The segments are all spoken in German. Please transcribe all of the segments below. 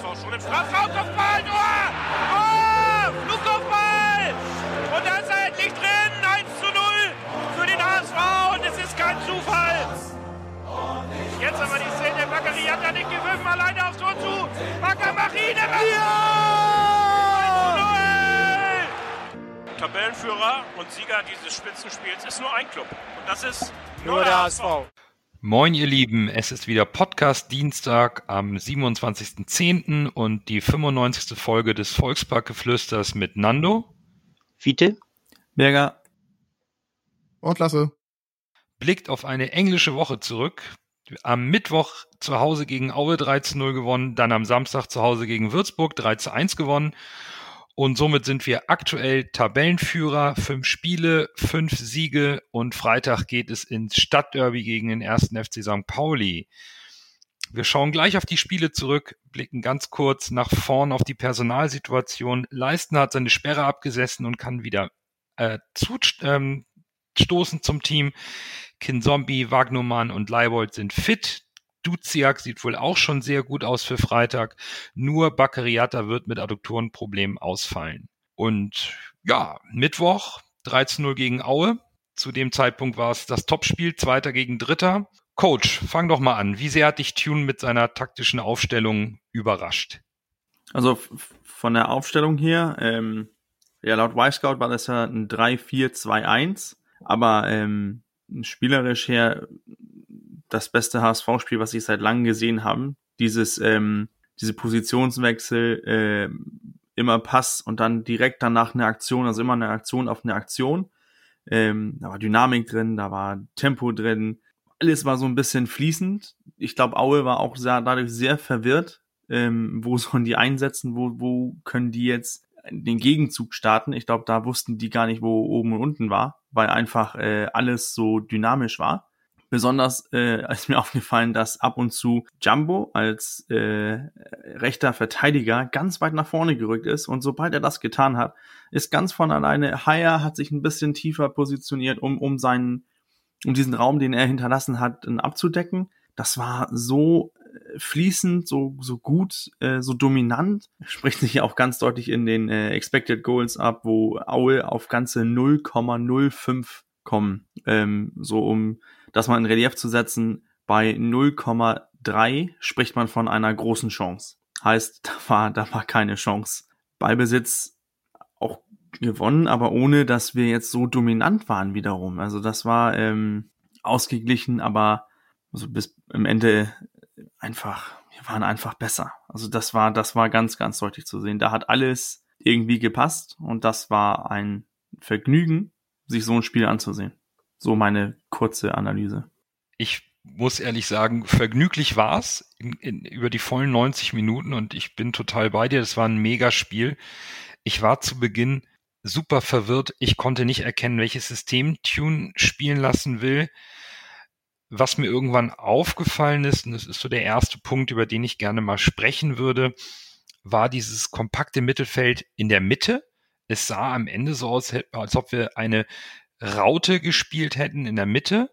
HSV schon im Strafraum, Kopfball, Tor! Tor! Flugkopfball! Und da ist er endlich drin, 1 zu 0 für den HSV und es ist kein Zufall. Jetzt aber die Szene, Bakary hat ja nicht gewürfen, alleine aufs Tor zu. Bakker, mach ihn, ja! Tabellenführer und Sieger dieses Spitzenspiels ist nur ein Club. Und das ist nur, nur der HSV. Moin, ihr Lieben, es ist wieder Podcast Dienstag am 27.10. und die 95. Folge des Volksparkgeflüsters mit Nando, Fiete, Berger und Lasse. Blickt auf eine englische Woche zurück. Am Mittwoch zu Hause gegen Aue 3 zu 0 gewonnen, dann am Samstag zu Hause gegen Würzburg 3 zu 1 gewonnen und somit sind wir aktuell Tabellenführer, fünf Spiele, fünf Siege und Freitag geht es ins Stadtderby gegen den ersten FC St. Pauli. Wir schauen gleich auf die Spiele zurück, blicken ganz kurz nach vorn auf die Personalsituation. Leisten hat seine Sperre abgesessen und kann wieder äh, zustoßen ähm, zum Team. Kinzombie, Wagnumann und Leibold sind fit. Duziak sieht wohl auch schon sehr gut aus für Freitag. Nur Baccariata wird mit Adduktorenproblemen ausfallen. Und ja, Mittwoch 13-0 gegen Aue. Zu dem Zeitpunkt war es das Topspiel, Zweiter gegen Dritter. Coach, fang doch mal an. Wie sehr hat dich Tune mit seiner taktischen Aufstellung überrascht? Also von der Aufstellung hier, ähm, ja, laut Y-Scout war das ja ein 3-4-2-1, aber ähm, spielerisch her das beste HSV-Spiel, was ich seit langem gesehen habe. Dieses, ähm, diese Positionswechsel, äh, immer Pass und dann direkt danach eine Aktion, also immer eine Aktion auf eine Aktion. Ähm, da war Dynamik drin, da war Tempo drin. Alles war so ein bisschen fließend. Ich glaube, Aue war auch sehr, dadurch sehr verwirrt. Ähm, wo sollen die einsetzen? Wo, wo können die jetzt den Gegenzug starten? Ich glaube, da wussten die gar nicht, wo oben und unten war, weil einfach äh, alles so dynamisch war. Besonders äh, ist mir aufgefallen, dass ab und zu Jumbo als äh, rechter Verteidiger ganz weit nach vorne gerückt ist und sobald er das getan hat, ist ganz von alleine Haya hat sich ein bisschen tiefer positioniert, um um seinen um diesen Raum, den er hinterlassen hat, abzudecken. Das war so äh, fließend, so so gut, äh, so dominant. Spricht sich auch ganz deutlich in den äh, Expected Goals ab, wo Aue auf ganze 0,05 kommen, ähm, so um das mal in Relief zu setzen, bei 0,3 spricht man von einer großen Chance. Heißt, da war, da war keine Chance. Ballbesitz auch gewonnen, aber ohne, dass wir jetzt so dominant waren wiederum. Also das war ähm, ausgeglichen, aber also bis im Ende einfach, wir waren einfach besser. Also das war, das war ganz, ganz deutlich zu sehen. Da hat alles irgendwie gepasst und das war ein Vergnügen, sich so ein Spiel anzusehen. So meine kurze Analyse. Ich muss ehrlich sagen, vergnüglich in, in, über die vollen 90 Minuten und ich bin total bei dir. Das war ein Megaspiel. Ich war zu Beginn super verwirrt. Ich konnte nicht erkennen, welches System Tune spielen lassen will. Was mir irgendwann aufgefallen ist, und das ist so der erste Punkt, über den ich gerne mal sprechen würde, war dieses kompakte Mittelfeld in der Mitte. Es sah am Ende so aus, als ob wir eine Raute gespielt hätten in der Mitte,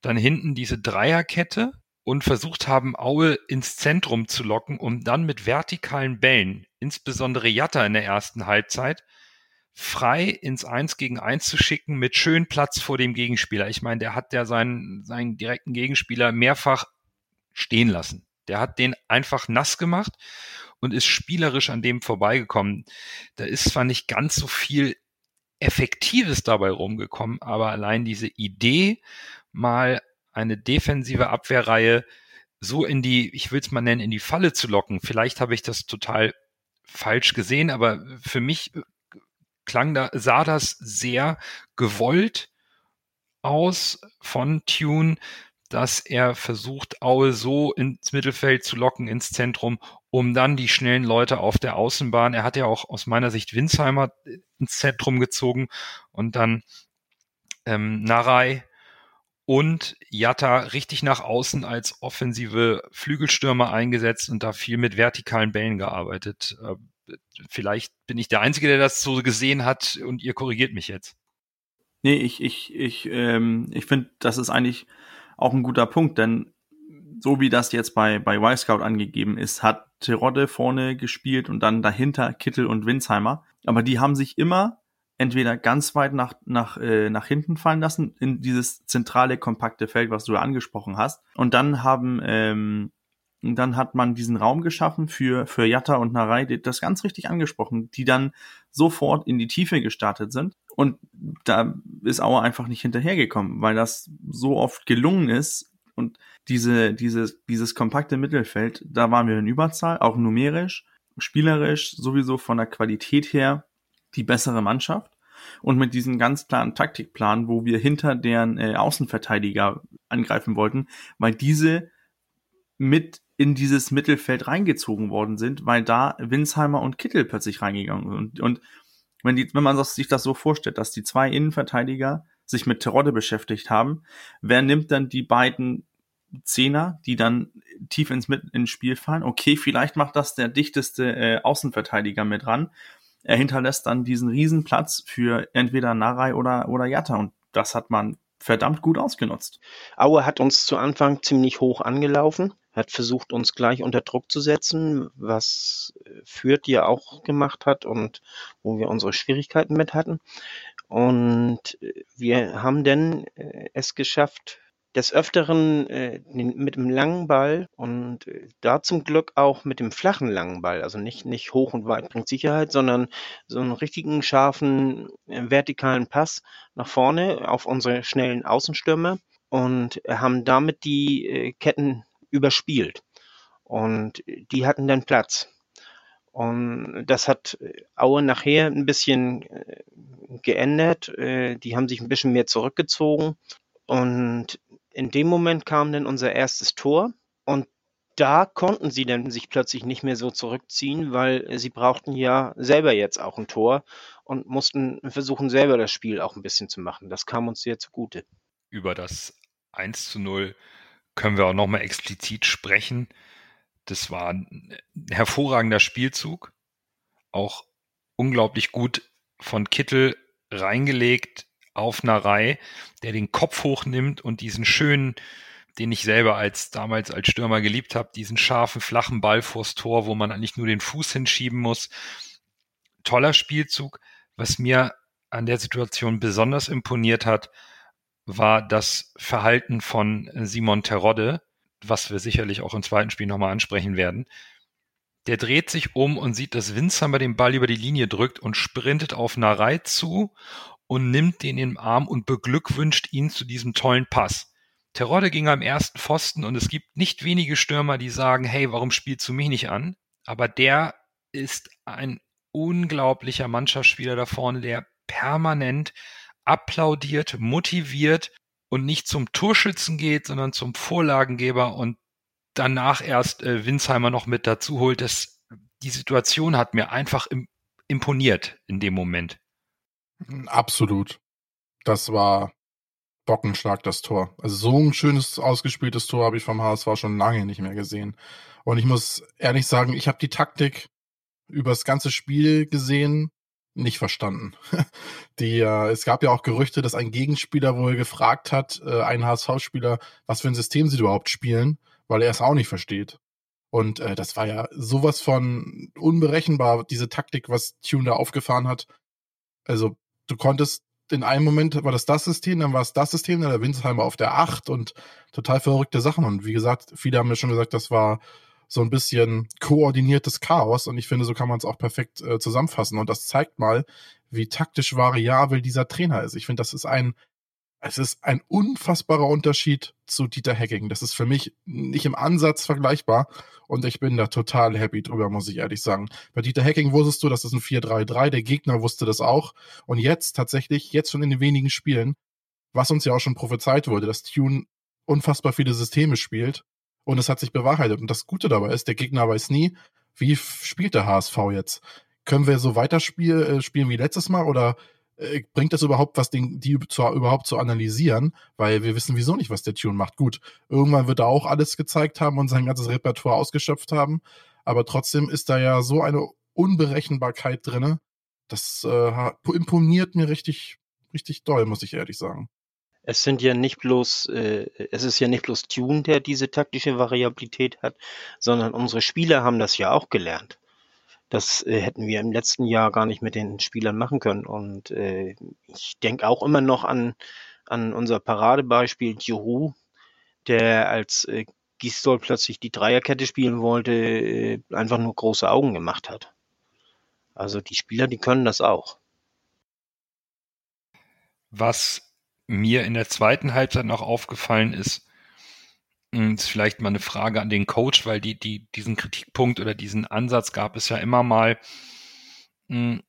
dann hinten diese Dreierkette und versucht haben, Aue ins Zentrum zu locken, um dann mit vertikalen Bällen, insbesondere Jatta in der ersten Halbzeit, frei ins Eins gegen Eins zu schicken mit schön Platz vor dem Gegenspieler. Ich meine, der hat ja seinen, seinen direkten Gegenspieler mehrfach stehen lassen. Der hat den einfach nass gemacht und ist spielerisch an dem vorbeigekommen. Da ist zwar nicht ganz so viel Effektives dabei rumgekommen, aber allein diese Idee, mal eine defensive Abwehrreihe so in die, ich will es mal nennen, in die Falle zu locken. Vielleicht habe ich das total falsch gesehen, aber für mich klang da, sah das sehr gewollt aus von Tune, dass er versucht, Aue so ins Mittelfeld zu locken, ins Zentrum, um dann die schnellen Leute auf der Außenbahn. Er hat ja auch aus meiner Sicht Winsheimer ins Zentrum gezogen und dann ähm, Narei und Jatta richtig nach außen als offensive Flügelstürmer eingesetzt und da viel mit vertikalen Bällen gearbeitet. Äh, vielleicht bin ich der Einzige, der das so gesehen hat und ihr korrigiert mich jetzt. Nee, ich, ich, ich, ähm, ich finde, das ist eigentlich auch ein guter Punkt, denn so wie das jetzt bei, bei Y-Scout angegeben ist, hat Terodde vorne gespielt und dann dahinter Kittel und Winsheimer. Aber die haben sich immer entweder ganz weit nach, nach, äh, nach hinten fallen lassen, in dieses zentrale, kompakte Feld, was du angesprochen hast. Und dann haben, ähm, dann hat man diesen Raum geschaffen für, für Jatta und Narei, das ganz richtig angesprochen, die dann sofort in die Tiefe gestartet sind. Und da ist Auer einfach nicht hinterhergekommen, weil das so oft gelungen ist, und diese, dieses, dieses kompakte Mittelfeld, da waren wir in Überzahl, auch numerisch, spielerisch, sowieso von der Qualität her die bessere Mannschaft. Und mit diesem ganz klaren Taktikplan, wo wir hinter deren äh, Außenverteidiger angreifen wollten, weil diese mit in dieses Mittelfeld reingezogen worden sind, weil da Winsheimer und Kittel plötzlich reingegangen sind. Und, und wenn, die, wenn man sich das so vorstellt, dass die zwei Innenverteidiger sich mit Terodde beschäftigt haben, wer nimmt dann die beiden Zehner, die dann tief ins, ins Spiel fallen? Okay, vielleicht macht das der dichteste äh, Außenverteidiger mit ran. Er hinterlässt dann diesen Riesenplatz für entweder Narai oder, oder Jatta und das hat man verdammt gut ausgenutzt. Aue hat uns zu Anfang ziemlich hoch angelaufen, hat versucht, uns gleich unter Druck zu setzen, was Fürth ja auch gemacht hat und wo wir unsere Schwierigkeiten mit hatten. Und wir haben dann äh, es geschafft, des Öfteren äh, mit dem langen Ball und äh, da zum Glück auch mit dem flachen langen Ball, also nicht, nicht hoch und weit bringt Sicherheit, sondern so einen richtigen, scharfen, äh, vertikalen Pass nach vorne auf unsere schnellen Außenstürmer und haben damit die äh, Ketten überspielt. Und die hatten dann Platz. Und das hat äh, Aue nachher ein bisschen äh, geändert. Die haben sich ein bisschen mehr zurückgezogen. Und in dem Moment kam dann unser erstes Tor und da konnten sie dann sich plötzlich nicht mehr so zurückziehen, weil sie brauchten ja selber jetzt auch ein Tor und mussten versuchen, selber das Spiel auch ein bisschen zu machen. Das kam uns sehr zugute. Über das 1 zu 0 können wir auch nochmal explizit sprechen. Das war ein hervorragender Spielzug. Auch unglaublich gut von Kittel reingelegt auf einer Reihe, der den Kopf hochnimmt und diesen schönen, den ich selber als damals als Stürmer geliebt habe, diesen scharfen, flachen Ball vors Tor, wo man eigentlich nur den Fuß hinschieben muss. Toller Spielzug. Was mir an der Situation besonders imponiert hat, war das Verhalten von Simon Terodde, was wir sicherlich auch im zweiten Spiel nochmal ansprechen werden. Der dreht sich um und sieht, dass Winsheimer den Ball über die Linie drückt und sprintet auf Narei zu und nimmt den im Arm und beglückwünscht ihn zu diesem tollen Pass. Terodde ging am ersten Pfosten und es gibt nicht wenige Stürmer, die sagen, hey, warum spielst du mich nicht an? Aber der ist ein unglaublicher Mannschaftsspieler da vorne, der permanent applaudiert, motiviert und nicht zum Torschützen geht, sondern zum Vorlagengeber und danach erst äh, Winsheimer noch mit dazu holt. Das, die Situation hat mir einfach im, imponiert in dem Moment. Absolut. Das war Bockenschlag, das Tor. Also so ein schönes, ausgespieltes Tor habe ich vom HSV schon lange nicht mehr gesehen. Und ich muss ehrlich sagen, ich habe die Taktik über das ganze Spiel gesehen, nicht verstanden. Die, äh, es gab ja auch Gerüchte, dass ein Gegenspieler wohl gefragt hat, äh, ein HSV-Spieler, was für ein System sie überhaupt spielen, weil er es auch nicht versteht. Und äh, das war ja sowas von unberechenbar, diese Taktik, was Tune da aufgefahren hat. Also du konntest in einem Moment war das das System, dann war es das System, dann der Winsheimer auf der 8 und total verrückte Sachen. Und wie gesagt, viele haben ja schon gesagt, das war so ein bisschen koordiniertes Chaos und ich finde, so kann man es auch perfekt äh, zusammenfassen. Und das zeigt mal, wie taktisch variabel dieser Trainer ist. Ich finde, das ist ein es ist ein unfassbarer Unterschied zu Dieter Hacking. Das ist für mich nicht im Ansatz vergleichbar und ich bin da total happy drüber, muss ich ehrlich sagen. Bei Dieter Hacking wusstest du, das ist ein 4-3-3, der Gegner wusste das auch und jetzt tatsächlich, jetzt schon in den wenigen Spielen, was uns ja auch schon prophezeit wurde, dass Tune unfassbar viele Systeme spielt und es hat sich bewahrheitet und das Gute dabei ist, der Gegner weiß nie, wie spielt der HSV jetzt? Können wir so weiterspielen äh, spielen wie letztes Mal oder äh, bringt das überhaupt was, den, die zu, überhaupt zu analysieren, weil wir wissen wieso nicht, was der Tune macht. Gut, irgendwann wird er auch alles gezeigt haben und sein ganzes Repertoire ausgeschöpft haben, aber trotzdem ist da ja so eine Unberechenbarkeit drinne. Das äh, imponiert mir richtig, richtig doll, muss ich ehrlich sagen. Es sind ja nicht bloß, äh, es ist ja nicht bloß Tune, der diese taktische Variabilität hat, sondern unsere Spieler haben das ja auch gelernt. Das äh, hätten wir im letzten Jahr gar nicht mit den Spielern machen können. Und äh, ich denke auch immer noch an, an unser Paradebeispiel Juhu, der als äh, Gisdol plötzlich die Dreierkette spielen wollte, äh, einfach nur große Augen gemacht hat. Also die Spieler, die können das auch. Was mir in der zweiten Halbzeit noch aufgefallen ist, hm, ist vielleicht mal eine Frage an den Coach, weil die, die, diesen Kritikpunkt oder diesen Ansatz gab es ja immer mal. Hm,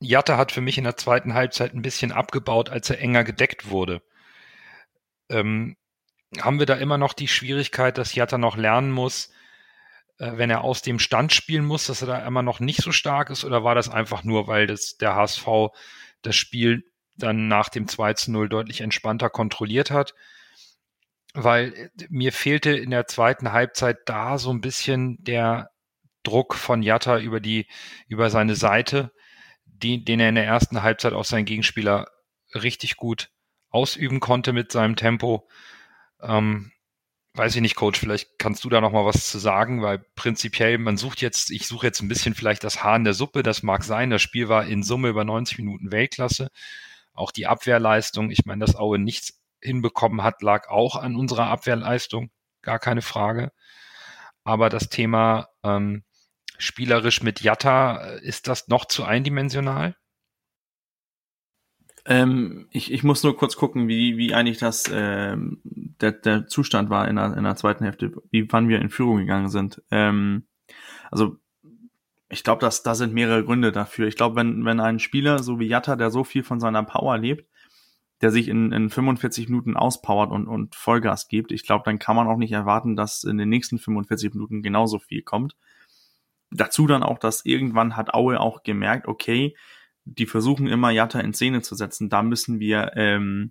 Jatta hat für mich in der zweiten Halbzeit ein bisschen abgebaut, als er enger gedeckt wurde. Ähm, haben wir da immer noch die Schwierigkeit, dass Jatta noch lernen muss, äh, wenn er aus dem Stand spielen muss, dass er da immer noch nicht so stark ist? Oder war das einfach nur, weil das, der HSV das Spiel dann nach dem 2 zu 0 deutlich entspannter kontrolliert hat? Weil äh, mir fehlte in der zweiten Halbzeit da so ein bisschen der Druck von Jatta über die, über seine Seite, die, den er in der ersten Halbzeit auf seinen Gegenspieler richtig gut ausüben konnte mit seinem Tempo. Ähm, weiß ich nicht, Coach, vielleicht kannst du da noch mal was zu sagen, weil prinzipiell, man sucht jetzt, ich suche jetzt ein bisschen vielleicht das Haar in der Suppe, das mag sein, das Spiel war in Summe über 90 Minuten Weltklasse. Auch die Abwehrleistung, ich meine, dass Aue nichts hinbekommen hat, lag auch an unserer Abwehrleistung, gar keine Frage. Aber das Thema ähm, spielerisch mit Jatta, äh, ist das noch zu eindimensional? Ähm, ich, ich muss nur kurz gucken, wie, wie eigentlich das ähm, der, der Zustand war in der, in der zweiten Hälfte, wie wann wir in Führung gegangen sind. Ähm, also ich glaube, dass da sind mehrere Gründe dafür. Ich glaube, wenn, wenn ein Spieler so wie Jatta, der so viel von seiner Power lebt, der sich in, in 45 Minuten auspowert und, und Vollgas gibt, ich glaube, dann kann man auch nicht erwarten, dass in den nächsten 45 Minuten genauso viel kommt. Dazu dann auch, dass irgendwann hat Aue auch gemerkt, okay, die versuchen immer Jatta in Szene zu setzen, da müssen wir ähm,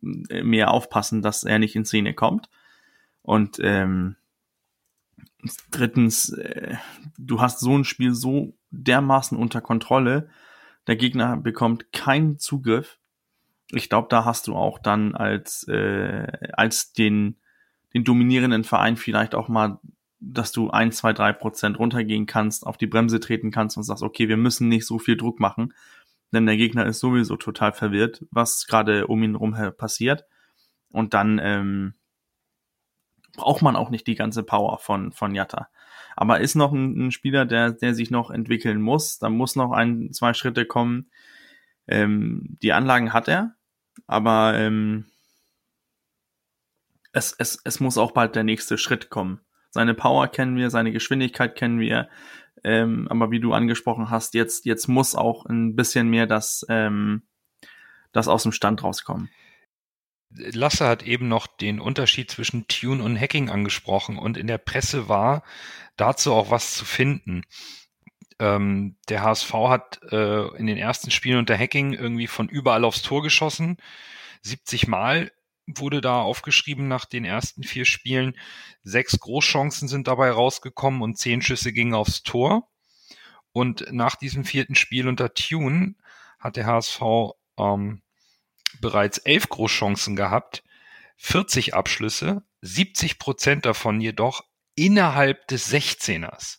mehr aufpassen, dass er nicht in Szene kommt. Und ähm, drittens, äh, du hast so ein Spiel so dermaßen unter Kontrolle, der Gegner bekommt keinen Zugriff. Ich glaube, da hast du auch dann als äh, als den den dominierenden Verein vielleicht auch mal, dass du ein, zwei, drei Prozent runtergehen kannst, auf die Bremse treten kannst und sagst, okay, wir müssen nicht so viel Druck machen, denn der Gegner ist sowieso total verwirrt, was gerade um ihn rum passiert. Und dann ähm, braucht man auch nicht die ganze Power von, von Jatta. Aber ist noch ein, ein, Spieler, der, der sich noch entwickeln muss. Da muss noch ein, zwei Schritte kommen. Ähm, die Anlagen hat er, aber ähm, es, es, es muss auch bald der nächste Schritt kommen. Seine Power kennen wir, seine Geschwindigkeit kennen wir. Ähm, aber wie du angesprochen hast, jetzt, jetzt muss auch ein bisschen mehr das, ähm, das aus dem Stand rauskommen. Lasse hat eben noch den Unterschied zwischen Tune und Hacking angesprochen und in der Presse war dazu auch was zu finden. Ähm, der HSV hat äh, in den ersten Spielen unter Hacking irgendwie von überall aufs Tor geschossen. 70 Mal wurde da aufgeschrieben nach den ersten vier Spielen. Sechs Großchancen sind dabei rausgekommen und zehn Schüsse gingen aufs Tor. Und nach diesem vierten Spiel unter Tune hat der HSV ähm, bereits elf Großchancen gehabt, 40 Abschlüsse, 70 Prozent davon jedoch innerhalb des 16ers.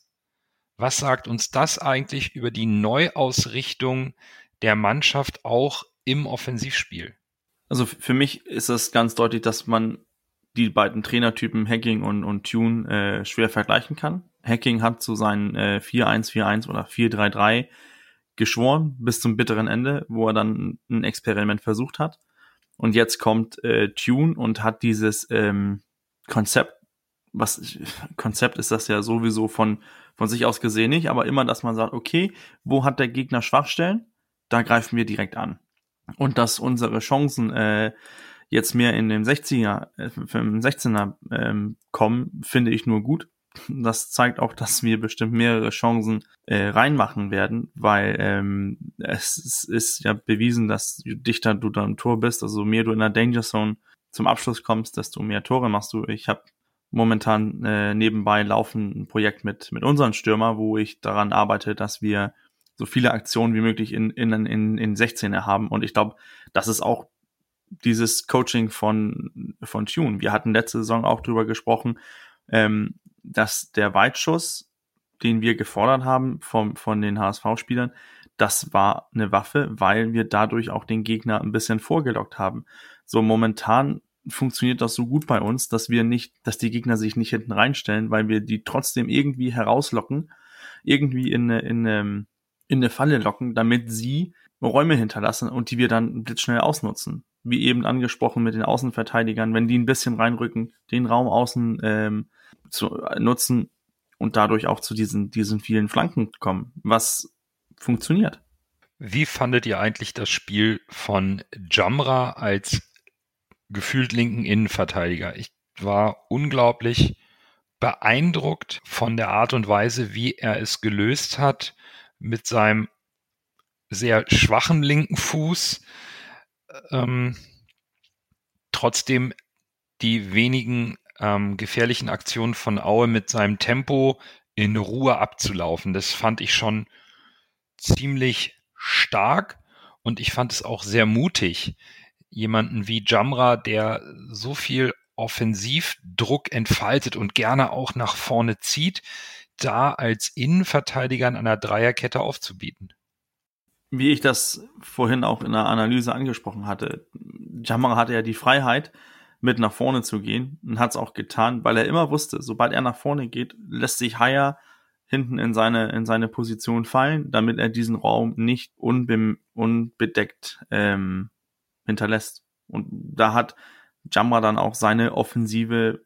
Was sagt uns das eigentlich über die Neuausrichtung der Mannschaft auch im Offensivspiel? Also für mich ist es ganz deutlich, dass man die beiden Trainertypen Hacking und, und Tune äh, schwer vergleichen kann. Hacking hat zu seinen äh, 4-1-4-1 oder 4-3-3 geschworen bis zum bitteren Ende, wo er dann ein Experiment versucht hat. Und jetzt kommt äh, Tune und hat dieses ähm, Konzept, was Konzept ist das ja sowieso von, von sich aus gesehen nicht, aber immer, dass man sagt, okay, wo hat der Gegner Schwachstellen? Da greifen wir direkt an und dass unsere Chancen äh, jetzt mehr in dem 60er, äh, im 16er ähm, kommen, finde ich nur gut. Das zeigt auch, dass wir bestimmt mehrere Chancen äh, reinmachen werden, weil ähm, es, ist ja bewiesen, dass je dichter du da im Tor bist, also mehr du in der Danger Zone zum Abschluss kommst, desto mehr Tore machst du. Ich habe momentan äh, nebenbei laufen ein Projekt mit mit unseren Stürmer, wo ich daran arbeite, dass wir so viele Aktionen wie möglich in, in, in, in 16er haben. Und ich glaube, das ist auch dieses Coaching von, von Tune. Wir hatten letzte Saison auch drüber gesprochen, ähm, dass der Weitschuss, den wir gefordert haben vom, von den HSV-Spielern, das war eine Waffe, weil wir dadurch auch den Gegner ein bisschen vorgelockt haben. So momentan funktioniert das so gut bei uns, dass wir nicht, dass die Gegner sich nicht hinten reinstellen, weil wir die trotzdem irgendwie herauslocken, irgendwie in eine, in eine, in eine Falle locken, damit sie Räume hinterlassen und die wir dann blitzschnell ausnutzen. Wie eben angesprochen mit den Außenverteidigern, wenn die ein bisschen reinrücken, den Raum außen ähm, zu äh, nutzen und dadurch auch zu diesen, diesen vielen Flanken kommen, was funktioniert. Wie fandet ihr eigentlich das Spiel von Jamra als gefühlt linken Innenverteidiger? Ich war unglaublich beeindruckt von der Art und Weise, wie er es gelöst hat, mit seinem sehr schwachen linken Fuß ähm, trotzdem die wenigen ähm, gefährlichen Aktionen von Aue mit seinem Tempo in Ruhe abzulaufen. Das fand ich schon ziemlich stark und ich fand es auch sehr mutig, jemanden wie Jamra, der so viel Offensivdruck entfaltet und gerne auch nach vorne zieht, da als Innenverteidiger in einer Dreierkette aufzubieten. Wie ich das vorhin auch in der Analyse angesprochen hatte, Jamra hatte ja die Freiheit, mit nach vorne zu gehen und hat es auch getan, weil er immer wusste, sobald er nach vorne geht, lässt sich Haier hinten in seine, in seine Position fallen, damit er diesen Raum nicht unbe unbedeckt ähm, hinterlässt. Und da hat Jamra dann auch seine offensive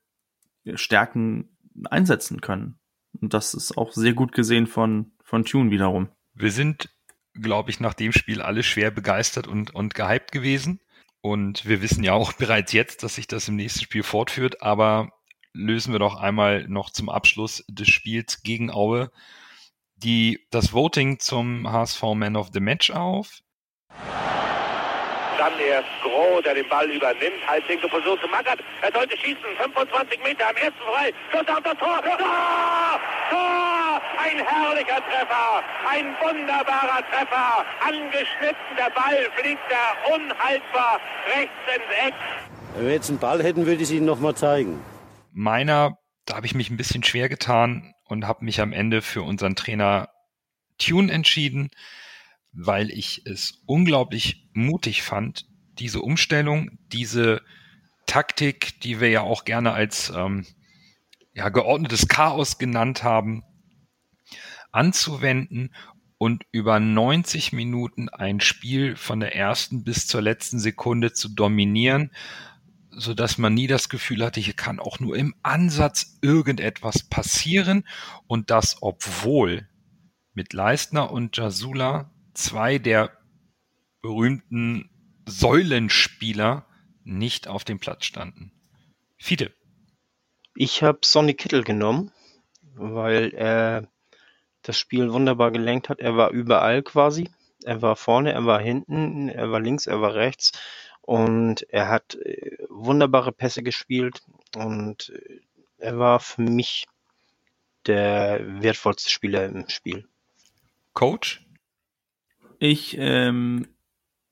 Stärken einsetzen können. Und das ist auch sehr gut gesehen von, von Tune wiederum. Wir sind, glaube ich, nach dem Spiel alle schwer begeistert und, und gehypt gewesen. Und wir wissen ja auch bereits jetzt, dass sich das im nächsten Spiel fortführt. Aber lösen wir doch einmal noch zum Abschluss des Spiels gegen Aue die, das Voting zum HSV Man of the Match auf. Dann erst Groh, der den Ball übernimmt. Halblinke Position zu Magath. Er sollte schießen. 25 Meter am ersten frei. Schuss auf das Tor. Tor! Tor! Ein herrlicher Treffer. Ein wunderbarer Treffer. Angeschnitten. Der Ball fliegt da unhaltbar rechts ins Eck. Wenn wir jetzt einen Ball hätten, würde ich es Ihnen nochmal zeigen meiner, da habe ich mich ein bisschen schwer getan und habe mich am Ende für unseren Trainer Tune entschieden, weil ich es unglaublich mutig fand, diese Umstellung, diese Taktik, die wir ja auch gerne als ähm, ja, geordnetes Chaos genannt haben, anzuwenden und über 90 Minuten ein Spiel von der ersten bis zur letzten Sekunde zu dominieren so dass man nie das Gefühl hatte, hier kann auch nur im Ansatz irgendetwas passieren. Und das obwohl mit Leistner und Jasula zwei der berühmten Säulenspieler nicht auf dem Platz standen. Fiete. Ich habe Sonny Kittel genommen, weil er das Spiel wunderbar gelenkt hat. Er war überall quasi. Er war vorne, er war hinten, er war links, er war rechts. Und er hat äh, wunderbare Pässe gespielt und er war für mich der wertvollste Spieler im Spiel. Coach? Ich ähm,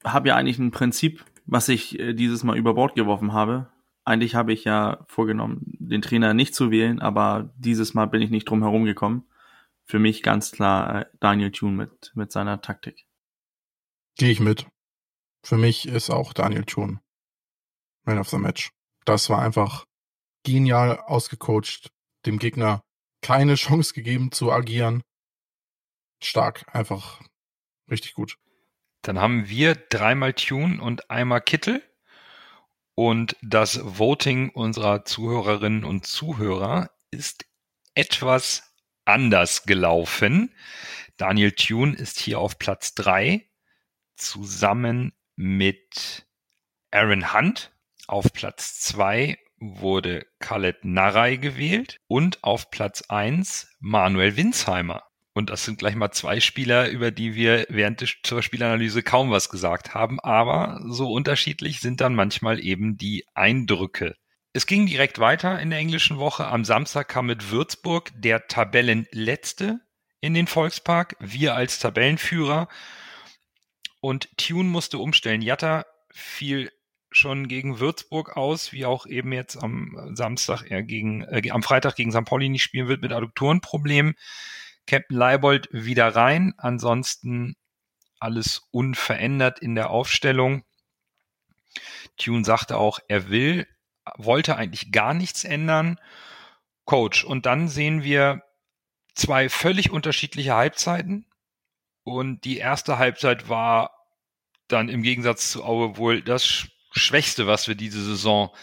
habe ja eigentlich ein Prinzip, was ich äh, dieses Mal über Bord geworfen habe. Eigentlich habe ich ja vorgenommen, den Trainer nicht zu wählen, aber dieses Mal bin ich nicht drum herum gekommen. Für mich ganz klar äh, Daniel Thune mit, mit seiner Taktik. Gehe ich mit. Für mich ist auch Daniel Thun Man of the Match. Das war einfach genial ausgecoacht, dem Gegner keine Chance gegeben zu agieren. Stark, einfach richtig gut. Dann haben wir dreimal Tune und einmal Kittel. Und das Voting unserer Zuhörerinnen und Zuhörer ist etwas anders gelaufen. Daniel Thune ist hier auf Platz drei zusammen mit Aaron Hunt. Auf Platz 2 wurde Khaled Narei gewählt und auf Platz 1 Manuel Winsheimer. Und das sind gleich mal zwei Spieler, über die wir während der Spielanalyse kaum was gesagt haben. Aber so unterschiedlich sind dann manchmal eben die Eindrücke. Es ging direkt weiter in der englischen Woche. Am Samstag kam mit Würzburg der Tabellenletzte in den Volkspark. Wir als Tabellenführer und Tune musste umstellen. Jatta fiel schon gegen Würzburg aus, wie auch eben jetzt am Samstag er gegen, äh, am Freitag gegen St. Pauli nicht spielen wird mit Adduktorenproblemen. Captain Leibold wieder rein, ansonsten alles unverändert in der Aufstellung. Tune sagte auch, er will, wollte eigentlich gar nichts ändern. Coach. Und dann sehen wir zwei völlig unterschiedliche Halbzeiten. Und die erste Halbzeit war dann im Gegensatz zu Aue wohl das Schwächste, was wir diese Saison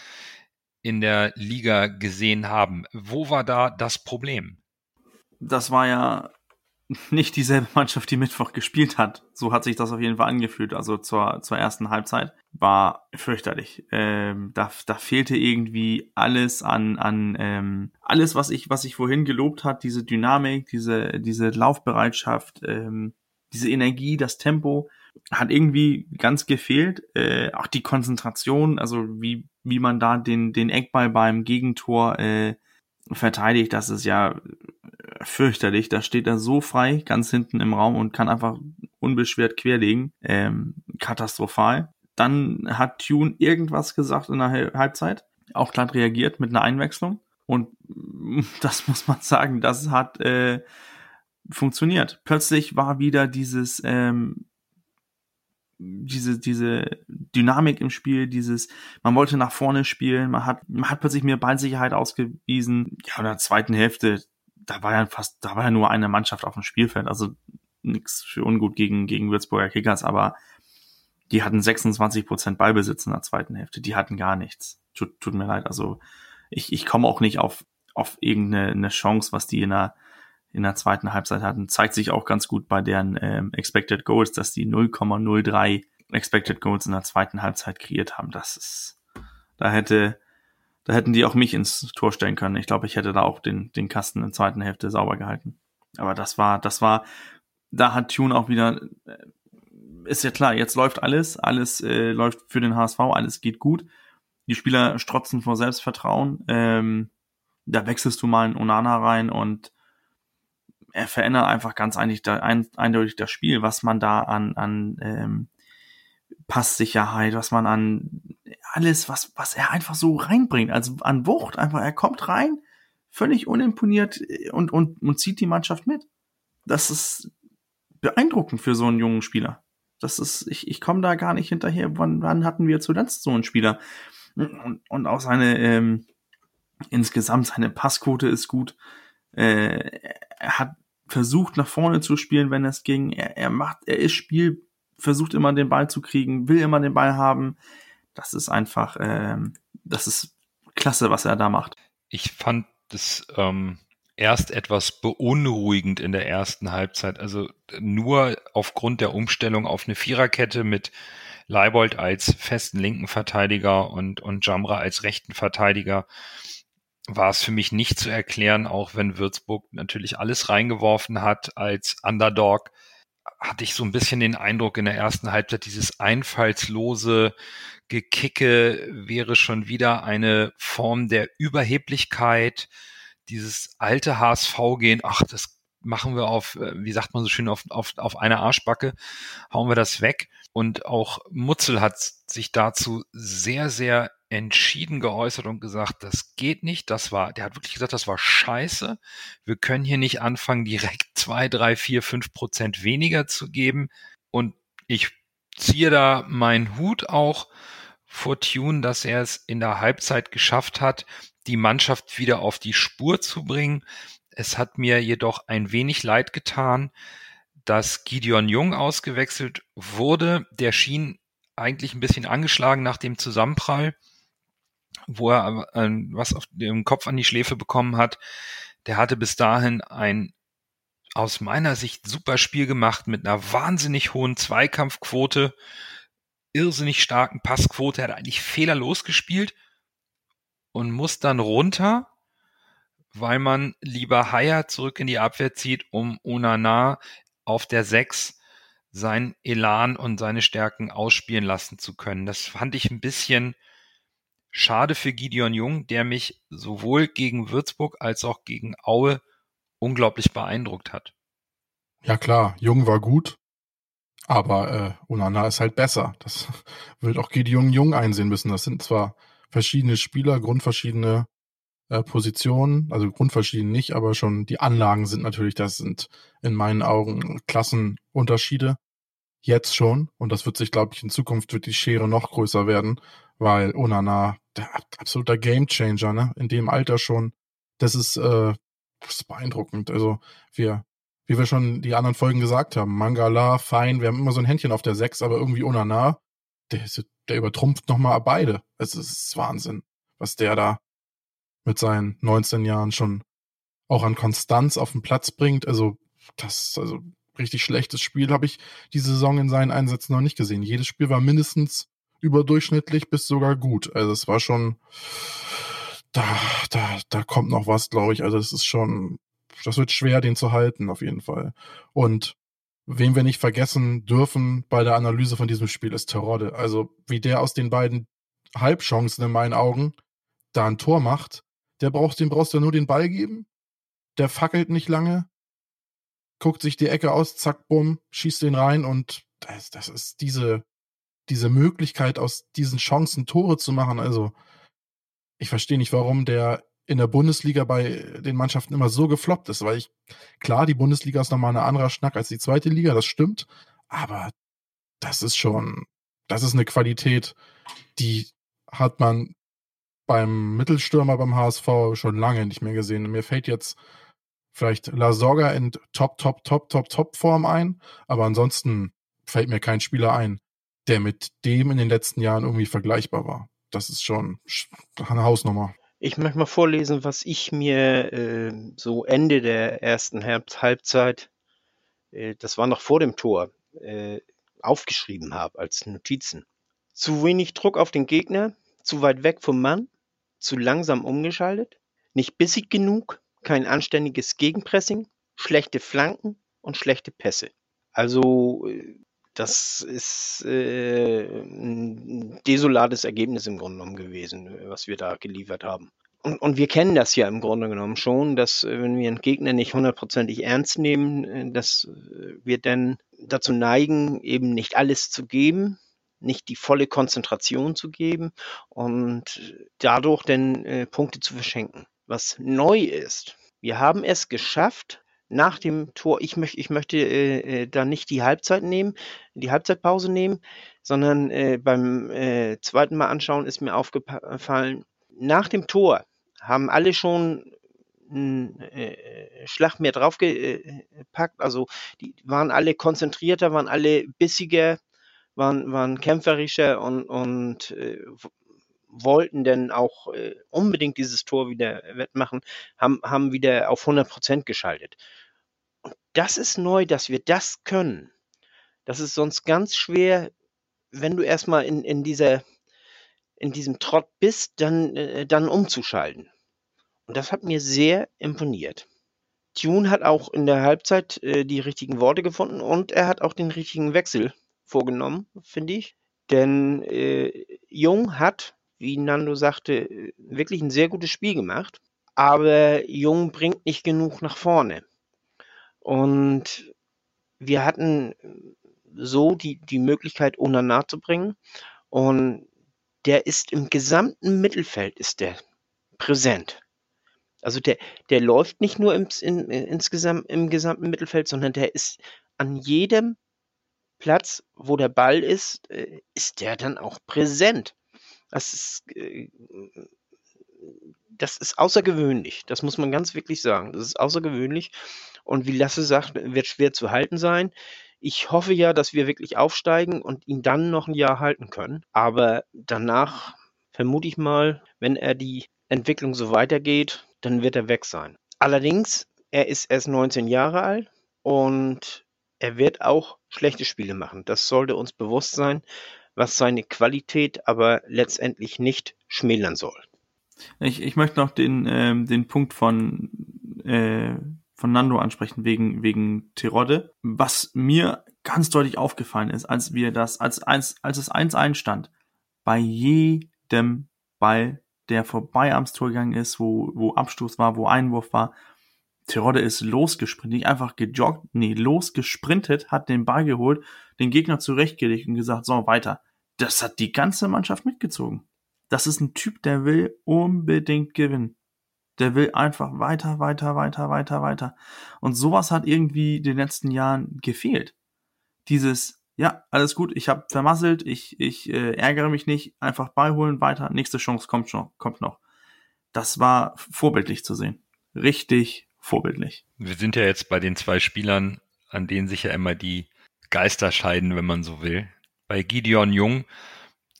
in der Liga gesehen haben. Wo war da das Problem? Das war ja nicht dieselbe Mannschaft, die Mittwoch gespielt hat. So hat sich das auf jeden Fall angefühlt. Also zur, zur ersten Halbzeit war fürchterlich. Ähm, da, da fehlte irgendwie alles an, an ähm, alles, was ich, was ich vorhin gelobt hat, diese Dynamik, diese, diese Laufbereitschaft, ähm, diese Energie, das Tempo hat irgendwie ganz gefehlt. Äh, auch die Konzentration, also wie, wie man da den, den Eckball beim Gegentor äh, verteidigt, das ist ja fürchterlich. Da steht er so frei, ganz hinten im Raum und kann einfach unbeschwert querlegen. Ähm, katastrophal. Dann hat Tune irgendwas gesagt in der Halbzeit, auch glatt reagiert mit einer Einwechslung. Und das muss man sagen, das hat äh, funktioniert. Plötzlich war wieder dieses ähm, diese, diese Dynamik im Spiel, dieses, man wollte nach vorne spielen, man hat, man hat plötzlich mehr Ballsicherheit ausgewiesen. Ja, in der zweiten Hälfte, da war ja fast, da war ja nur eine Mannschaft auf dem Spielfeld, also nichts für ungut gegen, gegen Würzburger Kickers, aber die hatten 26 Prozent Ballbesitz in der zweiten Hälfte, die hatten gar nichts. Tut, tut mir leid, also ich, ich komme auch nicht auf, auf irgendeine eine Chance, was die in der, in der zweiten Halbzeit hatten. Zeigt sich auch ganz gut bei deren ähm, Expected Goals, dass die 0,03 Expected Goals in der zweiten Halbzeit kreiert haben. Das ist, da hätte, da hätten die auch mich ins Tor stellen können. Ich glaube, ich hätte da auch den, den Kasten in der zweiten Hälfte sauber gehalten. Aber das war, das war, da hat Tune auch wieder, äh, ist ja klar, jetzt läuft alles, alles äh, läuft für den HSV, alles geht gut. Die Spieler strotzen vor Selbstvertrauen. Ähm, da wechselst du mal einen Onana rein und er verändert einfach ganz eindeutig, ein, eindeutig das Spiel, was man da an, an ähm, Passsicherheit, was man an alles, was, was er einfach so reinbringt, also an Wucht, einfach, er kommt rein, völlig unimponiert und, und, und zieht die Mannschaft mit. Das ist beeindruckend für so einen jungen Spieler. Das ist, ich, ich komme da gar nicht hinterher. Wann, wann hatten wir zuletzt so einen Spieler? Und, und auch seine, ähm, insgesamt seine Passquote ist gut. Äh, er hat versucht nach vorne zu spielen, wenn es ging. Er, er macht, er ist Spiel, versucht immer den Ball zu kriegen, will immer den Ball haben. Das ist einfach, ähm, das ist klasse, was er da macht. Ich fand das ähm, erst etwas beunruhigend in der ersten Halbzeit. Also nur aufgrund der Umstellung auf eine Viererkette mit Leibold als festen linken Verteidiger und, und Jamra als rechten Verteidiger war es für mich nicht zu erklären, auch wenn Würzburg natürlich alles reingeworfen hat als Underdog, hatte ich so ein bisschen den Eindruck in der ersten Halbzeit, dieses einfallslose Gekicke wäre schon wieder eine Form der Überheblichkeit, dieses alte HSV-Gehen, ach, das machen wir auf, äh, wie sagt man so schön, auf, auf, auf eine Arschbacke, hauen wir das weg. Und auch Mutzel hat sich dazu sehr, sehr entschieden geäußert und gesagt, das geht nicht. Das war, der hat wirklich gesagt, das war scheiße. Wir können hier nicht anfangen, direkt zwei, drei, vier, fünf Prozent weniger zu geben. Und ich ziehe da meinen Hut auch vor Tune, dass er es in der Halbzeit geschafft hat, die Mannschaft wieder auf die Spur zu bringen. Es hat mir jedoch ein wenig leid getan, dass Gideon Jung ausgewechselt wurde. Der schien eigentlich ein bisschen angeschlagen nach dem Zusammenprall wo er äh, was auf dem Kopf an die Schläfe bekommen hat. Der hatte bis dahin ein aus meiner Sicht super Spiel gemacht mit einer wahnsinnig hohen Zweikampfquote, irrsinnig starken Passquote. Er hat eigentlich fehlerlos gespielt und muss dann runter, weil man lieber Haier zurück in die Abwehr zieht, um Onana auf der 6 sein Elan und seine Stärken ausspielen lassen zu können. Das fand ich ein bisschen Schade für Gideon Jung, der mich sowohl gegen Würzburg als auch gegen Aue unglaublich beeindruckt hat. Ja klar, Jung war gut, Aber äh, Onana ist halt besser. Das wird auch Gideon Jung einsehen müssen. Das sind zwar verschiedene Spieler, grundverschiedene äh, Positionen, also grundverschieden nicht, aber schon die Anlagen sind natürlich, das sind in meinen Augen Klassenunterschiede. Jetzt schon. Und das wird sich, glaube ich, in Zukunft wird die Schere noch größer werden, weil Onana, der absoluter Gamechanger, ne? In dem Alter schon. Das ist, äh, das ist beeindruckend. Also wir, wie wir schon die anderen Folgen gesagt haben, Mangala, Fein, wir haben immer so ein Händchen auf der Sechs, aber irgendwie Onana, der, der übertrumpft nochmal beide. Es ist Wahnsinn, was der da mit seinen 19 Jahren schon auch an Konstanz auf den Platz bringt. Also, das, also richtig schlechtes Spiel habe ich diese Saison in seinen Einsätzen noch nicht gesehen. Jedes Spiel war mindestens überdurchschnittlich bis sogar gut. Also es war schon, da, da, da kommt noch was, glaube ich. Also es ist schon, das wird schwer, den zu halten, auf jeden Fall. Und wen wir nicht vergessen dürfen bei der Analyse von diesem Spiel ist Terodde. Also wie der aus den beiden Halbchancen in meinen Augen da ein Tor macht, der braucht, dem brauchst du nur den Ball geben. Der fackelt nicht lange, guckt sich die Ecke aus, zack, bumm, schießt den rein und das, das ist diese, diese Möglichkeit, aus diesen Chancen Tore zu machen. Also, ich verstehe nicht, warum der in der Bundesliga bei den Mannschaften immer so gefloppt ist, weil ich, klar, die Bundesliga ist nochmal ein anderer Schnack als die zweite Liga, das stimmt, aber das ist schon, das ist eine Qualität, die hat man beim Mittelstürmer beim HSV schon lange nicht mehr gesehen. Mir fällt jetzt vielleicht La Soga in Top, Top, Top, Top, Top Form ein, aber ansonsten fällt mir kein Spieler ein, der mit dem in den letzten Jahren irgendwie vergleichbar war. Das ist schon eine Hausnummer. Ich möchte mal vorlesen, was ich mir äh, so Ende der ersten Herbst Halbzeit, äh, das war noch vor dem Tor, äh, aufgeschrieben habe als Notizen. Zu wenig Druck auf den Gegner, zu weit weg vom Mann, zu langsam umgeschaltet, nicht bissig genug, kein anständiges Gegenpressing, schlechte Flanken und schlechte Pässe. Also äh, das ist äh, ein desolates Ergebnis im Grunde genommen gewesen, was wir da geliefert haben. Und, und wir kennen das ja im Grunde genommen schon, dass äh, wenn wir einen Gegner nicht hundertprozentig ernst nehmen, äh, dass wir dann dazu neigen, eben nicht alles zu geben, nicht die volle Konzentration zu geben und dadurch dann äh, Punkte zu verschenken. Was neu ist, wir haben es geschafft, nach dem Tor, ich, möcht, ich möchte äh, äh, da nicht die Halbzeit nehmen, die Halbzeitpause nehmen, sondern äh, beim äh, zweiten Mal anschauen ist mir aufgefallen, nach dem Tor haben alle schon einen äh, Schlag mehr draufgepackt, also die waren alle konzentrierter, waren alle bissiger, waren, waren kämpferischer und, und äh, wollten denn auch äh, unbedingt dieses Tor wieder wettmachen, haben, haben wieder auf 100 Prozent geschaltet. Das ist neu, dass wir das können. Das ist sonst ganz schwer, wenn du erstmal in, in dieser, in diesem Trott bist, dann, äh, dann umzuschalten. Und das hat mir sehr imponiert. Tune hat auch in der Halbzeit äh, die richtigen Worte gefunden und er hat auch den richtigen Wechsel vorgenommen, finde ich. Denn äh, Jung hat wie Nando sagte, wirklich ein sehr gutes Spiel gemacht. Aber Jung bringt nicht genug nach vorne. Und wir hatten so die, die Möglichkeit, Onana zu bringen. Und der ist im gesamten Mittelfeld ist der präsent. Also der, der läuft nicht nur im, in, insgesamt im gesamten Mittelfeld, sondern der ist an jedem Platz, wo der Ball ist, äh, ist der dann auch präsent. Das ist, äh, das ist außergewöhnlich. Das muss man ganz wirklich sagen. Das ist außergewöhnlich. Und wie Lasse sagt, wird schwer zu halten sein. Ich hoffe ja, dass wir wirklich aufsteigen und ihn dann noch ein Jahr halten können. Aber danach vermute ich mal, wenn er die Entwicklung so weitergeht, dann wird er weg sein. Allerdings, er ist erst 19 Jahre alt und er wird auch schlechte Spiele machen. Das sollte uns bewusst sein was seine Qualität aber letztendlich nicht schmälern soll. Ich, ich möchte noch den, ähm, den Punkt von, äh, von Nando ansprechen wegen, wegen Terodde. Was mir ganz deutlich aufgefallen ist, als wir das, als, als, als es 1-1 stand, bei jedem Ball, der vorbei am Tor gegangen ist, wo, wo Abstoß war, wo Einwurf war, Terodde ist losgesprintet, nicht einfach gejoggt, nee, losgesprintet, hat den Ball geholt, den Gegner zurechtgelegt und gesagt, so, weiter. Das hat die ganze Mannschaft mitgezogen. Das ist ein Typ, der will unbedingt gewinnen. Der will einfach weiter, weiter, weiter, weiter, weiter. Und sowas hat irgendwie den letzten Jahren gefehlt. Dieses, ja, alles gut, ich habe vermasselt, ich, ich äh, ärgere mich nicht, einfach beiholen, weiter, nächste Chance kommt schon, kommt noch. Das war vorbildlich zu sehen. Richtig vorbildlich. Wir sind ja jetzt bei den zwei Spielern, an denen sich ja immer die Geister scheiden, wenn man so will. Bei Gideon Jung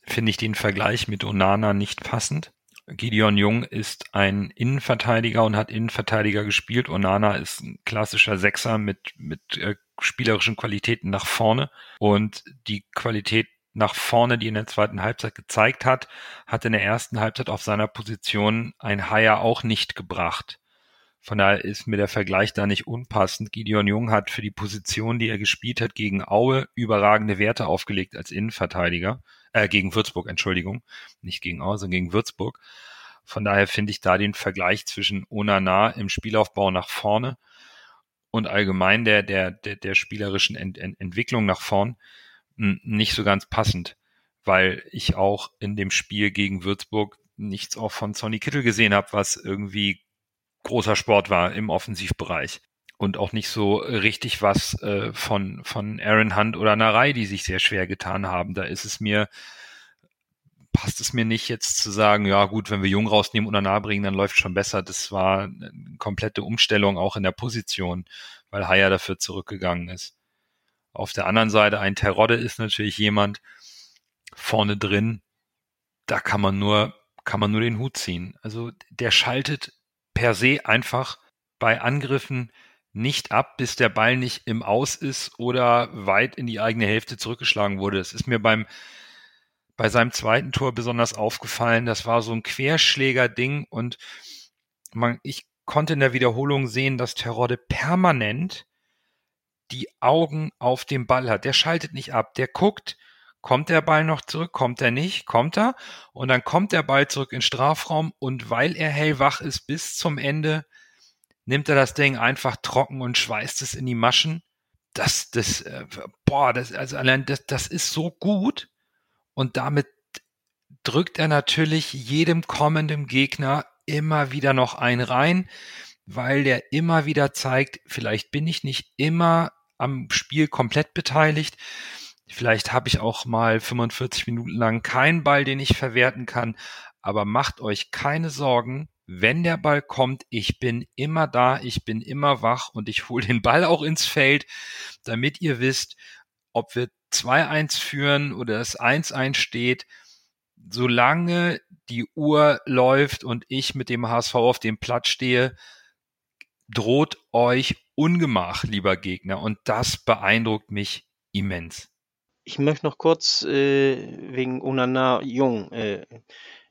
finde ich den Vergleich mit Onana nicht passend. Gideon Jung ist ein Innenverteidiger und hat Innenverteidiger gespielt. Onana ist ein klassischer Sechser mit, mit äh, spielerischen Qualitäten nach vorne. Und die Qualität nach vorne, die in der zweiten Halbzeit gezeigt hat, hat in der ersten Halbzeit auf seiner Position ein Haier auch nicht gebracht. Von daher ist mir der Vergleich da nicht unpassend. Gideon Jung hat für die Position, die er gespielt hat, gegen Aue überragende Werte aufgelegt als Innenverteidiger, äh, gegen Würzburg, Entschuldigung, nicht gegen Aue, sondern gegen Würzburg. Von daher finde ich da den Vergleich zwischen Onana im Spielaufbau nach vorne und allgemein der, der, der, der spielerischen Ent, Ent, Entwicklung nach vorn nicht so ganz passend, weil ich auch in dem Spiel gegen Würzburg nichts auch von Sonny Kittel gesehen habe, was irgendwie großer Sport war im Offensivbereich. Und auch nicht so richtig was äh, von, von Aaron Hunt oder Narei, die sich sehr schwer getan haben. Da ist es mir, passt es mir nicht jetzt zu sagen, ja gut, wenn wir Jung rausnehmen oder nah bringen, dann läuft schon besser. Das war eine komplette Umstellung auch in der Position, weil Haya dafür zurückgegangen ist. Auf der anderen Seite ein Terodde ist natürlich jemand vorne drin, da kann man nur, kann man nur den Hut ziehen. Also der schaltet per se einfach bei Angriffen nicht ab, bis der Ball nicht im Aus ist oder weit in die eigene Hälfte zurückgeschlagen wurde. Das ist mir beim bei seinem zweiten Tor besonders aufgefallen. Das war so ein Querschläger-Ding und man, ich konnte in der Wiederholung sehen, dass Terodde permanent die Augen auf dem Ball hat. Der schaltet nicht ab. Der guckt, Kommt der Ball noch zurück? Kommt er nicht? Kommt er? Und dann kommt der Ball zurück in Strafraum und weil er hellwach ist bis zum Ende, nimmt er das Ding einfach trocken und schweißt es in die Maschen. Das, das, äh, boah, das, also allein das, das ist so gut und damit drückt er natürlich jedem kommenden Gegner immer wieder noch einen rein, weil der immer wieder zeigt, vielleicht bin ich nicht immer am Spiel komplett beteiligt, Vielleicht habe ich auch mal 45 Minuten lang keinen Ball, den ich verwerten kann. Aber macht euch keine Sorgen. Wenn der Ball kommt, ich bin immer da, ich bin immer wach und ich hole den Ball auch ins Feld, damit ihr wisst, ob wir 2-1 führen oder es 1-1 steht. Solange die Uhr läuft und ich mit dem HSV auf dem Platz stehe, droht euch Ungemach, lieber Gegner. Und das beeindruckt mich immens. Ich möchte noch kurz äh, wegen Onana Jung. Äh,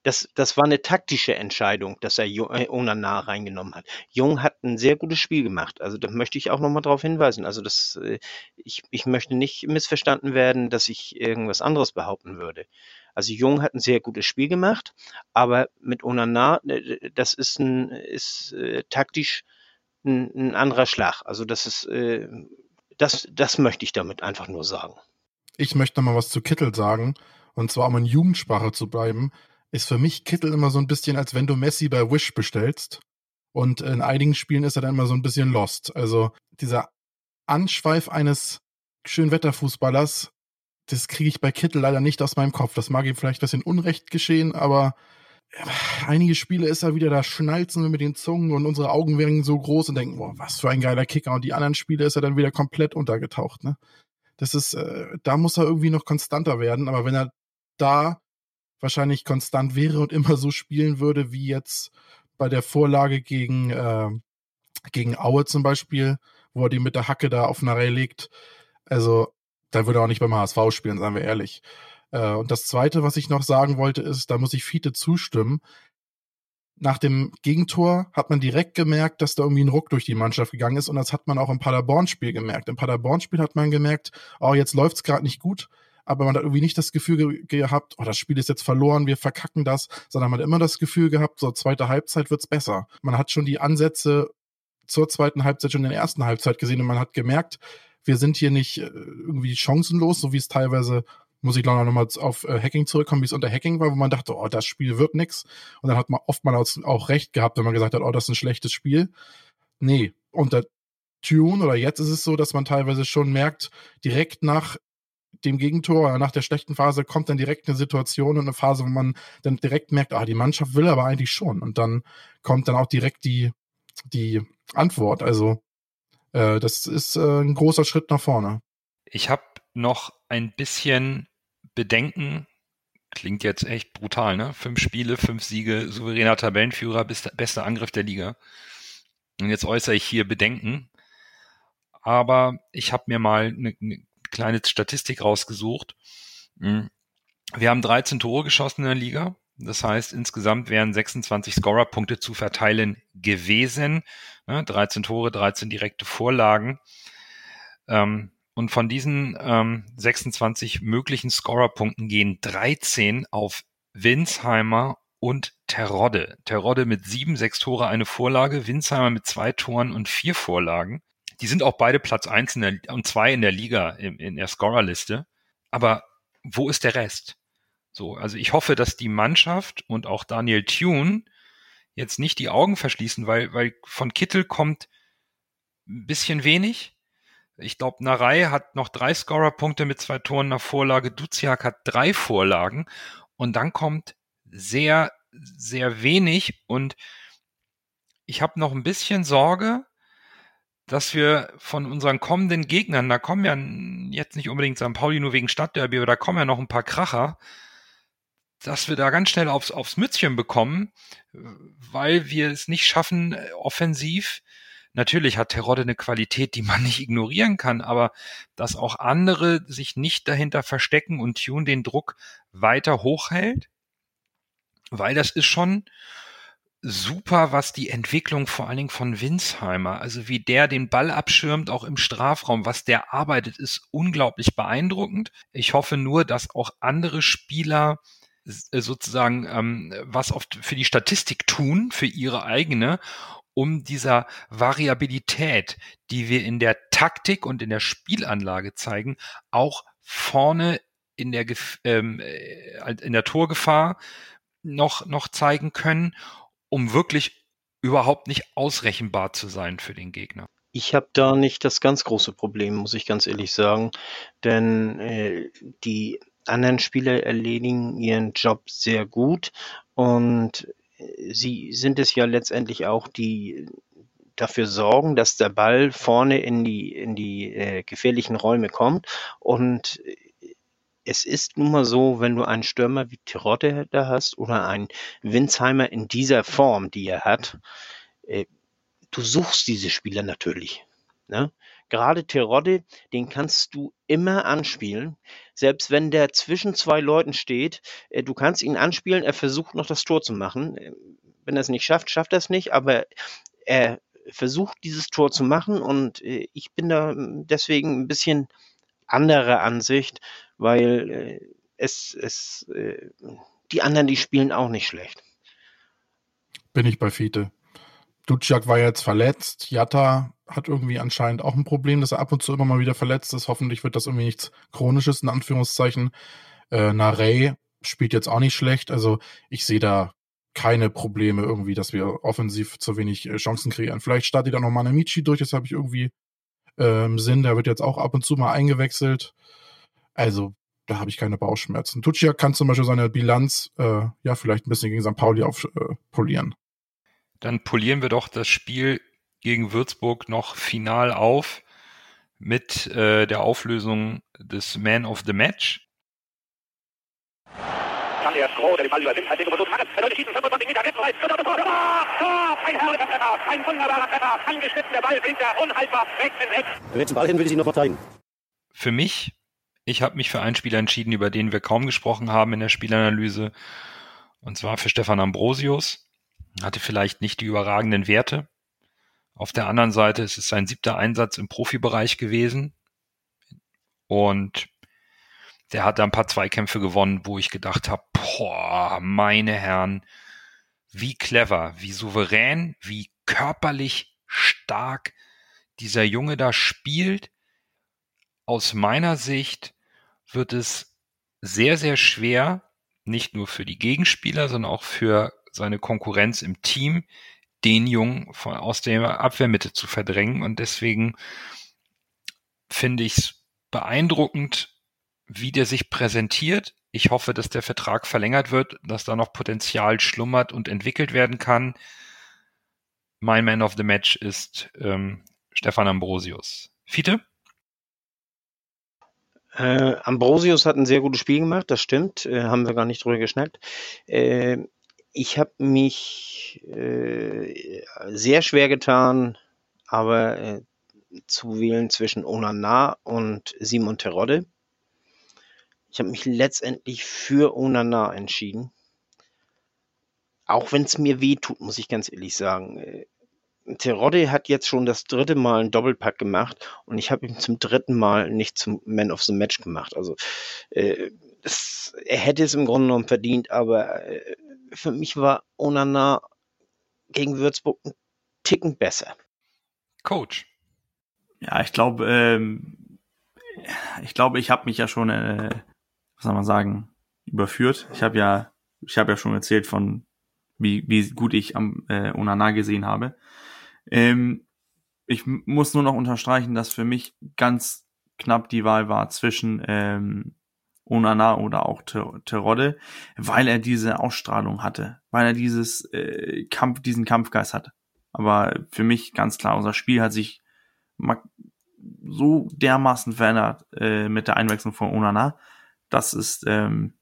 das, das war eine taktische Entscheidung, dass er äh, Onana reingenommen hat. Jung hat ein sehr gutes Spiel gemacht. Also da möchte ich auch nochmal darauf hinweisen. Also das, äh, ich, ich möchte nicht missverstanden werden, dass ich irgendwas anderes behaupten würde. Also Jung hat ein sehr gutes Spiel gemacht, aber mit Onana, äh, das ist ein ist äh, taktisch ein, ein anderer Schlag. Also das ist äh, das, das möchte ich damit einfach nur sagen ich möchte noch mal was zu Kittel sagen. Und zwar, um in Jugendsprache zu bleiben, ist für mich Kittel immer so ein bisschen, als wenn du Messi bei Wish bestellst. Und in einigen Spielen ist er dann immer so ein bisschen lost. Also dieser Anschweif eines Schönwetterfußballers, das kriege ich bei Kittel leider nicht aus meinem Kopf. Das mag ihm vielleicht ein bisschen Unrecht geschehen, aber einige Spiele ist er wieder, da schnalzen wir mit den Zungen und unsere Augen werden so groß und denken, boah, was für ein geiler Kicker. Und die anderen Spiele ist er dann wieder komplett untergetaucht. Ne? Das ist, äh, da muss er irgendwie noch konstanter werden. Aber wenn er da wahrscheinlich konstant wäre und immer so spielen würde, wie jetzt bei der Vorlage gegen, äh, gegen Aue zum Beispiel, wo er die mit der Hacke da auf eine Reihe legt, also da würde er auch nicht beim HSV spielen, seien wir ehrlich. Äh, und das Zweite, was ich noch sagen wollte, ist, da muss ich Fiete zustimmen nach dem Gegentor hat man direkt gemerkt, dass da irgendwie ein Ruck durch die Mannschaft gegangen ist und das hat man auch im Paderborn-Spiel gemerkt. Im Paderborn-Spiel hat man gemerkt, oh, jetzt läuft's gerade nicht gut, aber man hat irgendwie nicht das Gefühl ge gehabt, oh, das Spiel ist jetzt verloren, wir verkacken das, sondern man hat immer das Gefühl gehabt, so zweite Halbzeit wird's besser. Man hat schon die Ansätze zur zweiten Halbzeit schon in der ersten Halbzeit gesehen und man hat gemerkt, wir sind hier nicht äh, irgendwie chancenlos, so wie es teilweise muss ich noch mal auf äh, Hacking zurückkommen, wie es unter Hacking war, wo man dachte, oh, das Spiel wird nix. Und dann hat man oftmals auch recht gehabt, wenn man gesagt hat, oh, das ist ein schlechtes Spiel. Nee, unter Tune oder jetzt ist es so, dass man teilweise schon merkt, direkt nach dem Gegentor oder nach der schlechten Phase kommt dann direkt eine Situation und eine Phase, wo man dann direkt merkt, ah, die Mannschaft will aber eigentlich schon. Und dann kommt dann auch direkt die, die Antwort. Also äh, das ist äh, ein großer Schritt nach vorne. Ich habe noch ein bisschen Bedenken. Klingt jetzt echt brutal, ne? Fünf Spiele, fünf Siege, souveräner Tabellenführer, bester Angriff der Liga. Und jetzt äußere ich hier Bedenken. Aber ich habe mir mal eine, eine kleine Statistik rausgesucht. Hm. Wir haben 13 Tore geschossen in der Liga. Das heißt, insgesamt wären 26 Scorerpunkte zu verteilen gewesen. 13 Tore, 13 direkte Vorlagen. Ähm, und von diesen 26 möglichen Scorerpunkten gehen 13 auf Winsheimer und Terodde. Terodde mit sieben, sechs Tore, eine Vorlage, Winsheimer mit zwei Toren und vier Vorlagen. Die sind auch beide Platz eins in der, und zwei in der Liga in, in der Scorerliste. Aber wo ist der Rest? So, also ich hoffe, dass die Mannschaft und auch Daniel Thune jetzt nicht die Augen verschließen, weil, weil von Kittel kommt ein bisschen wenig. Ich glaube, Narei hat noch drei Scorerpunkte mit zwei Toren nach Vorlage. Duziak hat drei Vorlagen. Und dann kommt sehr, sehr wenig. Und ich habe noch ein bisschen Sorge, dass wir von unseren kommenden Gegnern, da kommen ja jetzt nicht unbedingt St. Pauli nur wegen Stadtderby, aber da kommen ja noch ein paar Kracher, dass wir da ganz schnell aufs, aufs Mützchen bekommen, weil wir es nicht schaffen, äh, offensiv. Natürlich hat Terodde eine Qualität, die man nicht ignorieren kann, aber dass auch andere sich nicht dahinter verstecken und Tune den Druck weiter hochhält, weil das ist schon, super, was die Entwicklung vor allen Dingen von Winsheimer, also wie der den Ball abschirmt, auch im Strafraum, was der arbeitet, ist unglaublich beeindruckend. Ich hoffe nur, dass auch andere Spieler äh, sozusagen ähm, was oft für die Statistik tun, für ihre eigene, um dieser Variabilität, die wir in der Taktik und in der Spielanlage zeigen, auch vorne in der, ähm, äh, in der Torgefahr noch, noch zeigen können um wirklich überhaupt nicht ausrechenbar zu sein für den Gegner. Ich habe da nicht das ganz große Problem, muss ich ganz ehrlich sagen, denn äh, die anderen Spieler erledigen ihren Job sehr gut und äh, sie sind es ja letztendlich auch, die dafür sorgen, dass der Ball vorne in die in die äh, gefährlichen Räume kommt und äh, es ist nun mal so, wenn du einen Stürmer wie Terodde da hast oder einen Winsheimer in dieser Form, die er hat, äh, du suchst diese Spieler natürlich. Ne? Gerade Terodde, den kannst du immer anspielen. Selbst wenn der zwischen zwei Leuten steht, äh, du kannst ihn anspielen, er versucht noch das Tor zu machen. Äh, wenn er es nicht schafft, schafft er es nicht, aber er versucht dieses Tor zu machen und äh, ich bin da deswegen ein bisschen anderer Ansicht, weil äh, es, es äh, die anderen, die spielen auch nicht schlecht. Bin ich bei Fiete. Duciak war jetzt verletzt. Jatta hat irgendwie anscheinend auch ein Problem, dass er ab und zu immer mal wieder verletzt ist. Hoffentlich wird das irgendwie nichts Chronisches, in Anführungszeichen. Äh, Narey spielt jetzt auch nicht schlecht. Also ich sehe da keine Probleme irgendwie, dass wir offensiv zu wenig äh, Chancen kreieren. Vielleicht startet auch noch Manamichi durch, das habe ich irgendwie äh, im Sinn. Der wird jetzt auch ab und zu mal eingewechselt. Also, da habe ich keine Bauchschmerzen. Tuccia kann zum Beispiel seine Bilanz äh, ja vielleicht ein bisschen gegen St. Pauli aufpolieren. Äh, Dann polieren wir doch das Spiel gegen Würzburg noch final auf mit äh, der Auflösung des Man of the Match. Kann der Stroh, der den Ball übernimmt, hat den versucht, hat er schießen, 25 Meter, rechts, Tor, Tor, Tor, ein herrlicher Treffer, ein wunderbarer Treffer, angeschnitten, der Ball blinkt er, unhaltbar, rechts in rechts. Den Ball hin, würde ich ihn noch verteidigen für mich, ich habe mich für einen Spieler entschieden, über den wir kaum gesprochen haben in der Spielanalyse. Und zwar für Stefan Ambrosius. Hatte vielleicht nicht die überragenden Werte. Auf der anderen Seite ist es sein siebter Einsatz im Profibereich gewesen. Und der hat da ein paar Zweikämpfe gewonnen, wo ich gedacht habe, boah, meine Herren, wie clever, wie souverän, wie körperlich stark dieser Junge da spielt. Aus meiner Sicht wird es sehr, sehr schwer, nicht nur für die Gegenspieler, sondern auch für seine Konkurrenz im Team, den Jungen von, aus der Abwehrmitte zu verdrängen. Und deswegen finde ich es beeindruckend, wie der sich präsentiert. Ich hoffe, dass der Vertrag verlängert wird, dass da noch Potenzial schlummert und entwickelt werden kann. Mein Man of the Match ist ähm, Stefan Ambrosius. Fiete? Äh, Ambrosius hat ein sehr gutes Spiel gemacht, das stimmt, äh, haben wir gar nicht drüber geschnackt. Äh, ich habe mich äh, sehr schwer getan, aber äh, zu wählen zwischen Onana und Simon Terodde. Ich habe mich letztendlich für Onana entschieden. Auch wenn es mir weh tut, muss ich ganz ehrlich sagen. Äh, Terodde hat jetzt schon das dritte Mal einen Doppelpack gemacht und ich habe ihn zum dritten Mal nicht zum Man of the Match gemacht. Also äh, das, er hätte es im Grunde genommen verdient, aber äh, für mich war Onana gegen Würzburg ein Ticken besser. Coach. Ja, ich glaube, ähm, ich glaube, ich habe mich ja schon, äh, was soll man sagen, überführt. Ich habe ja, ich habe ja schon erzählt von wie, wie gut ich am äh, Onana gesehen habe. Ähm, ich muss nur noch unterstreichen, dass für mich ganz knapp die Wahl war zwischen ähm, Onana oder auch Terodde, weil er diese Ausstrahlung hatte, weil er dieses äh, Kampf, diesen Kampfgeist hatte. Aber für mich ganz klar, unser Spiel hat sich so dermaßen verändert äh, mit der Einwechslung von Onana. Das ist, ähm,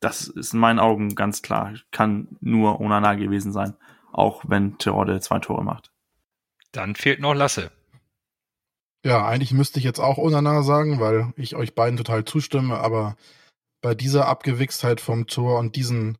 das ist in meinen Augen ganz klar, kann nur Onana gewesen sein auch wenn Terodde zwei Tore macht. Dann fehlt noch Lasse. Ja, eigentlich müsste ich jetzt auch Onana sagen, weil ich euch beiden total zustimme, aber bei dieser Abgewichstheit vom Tor und diesen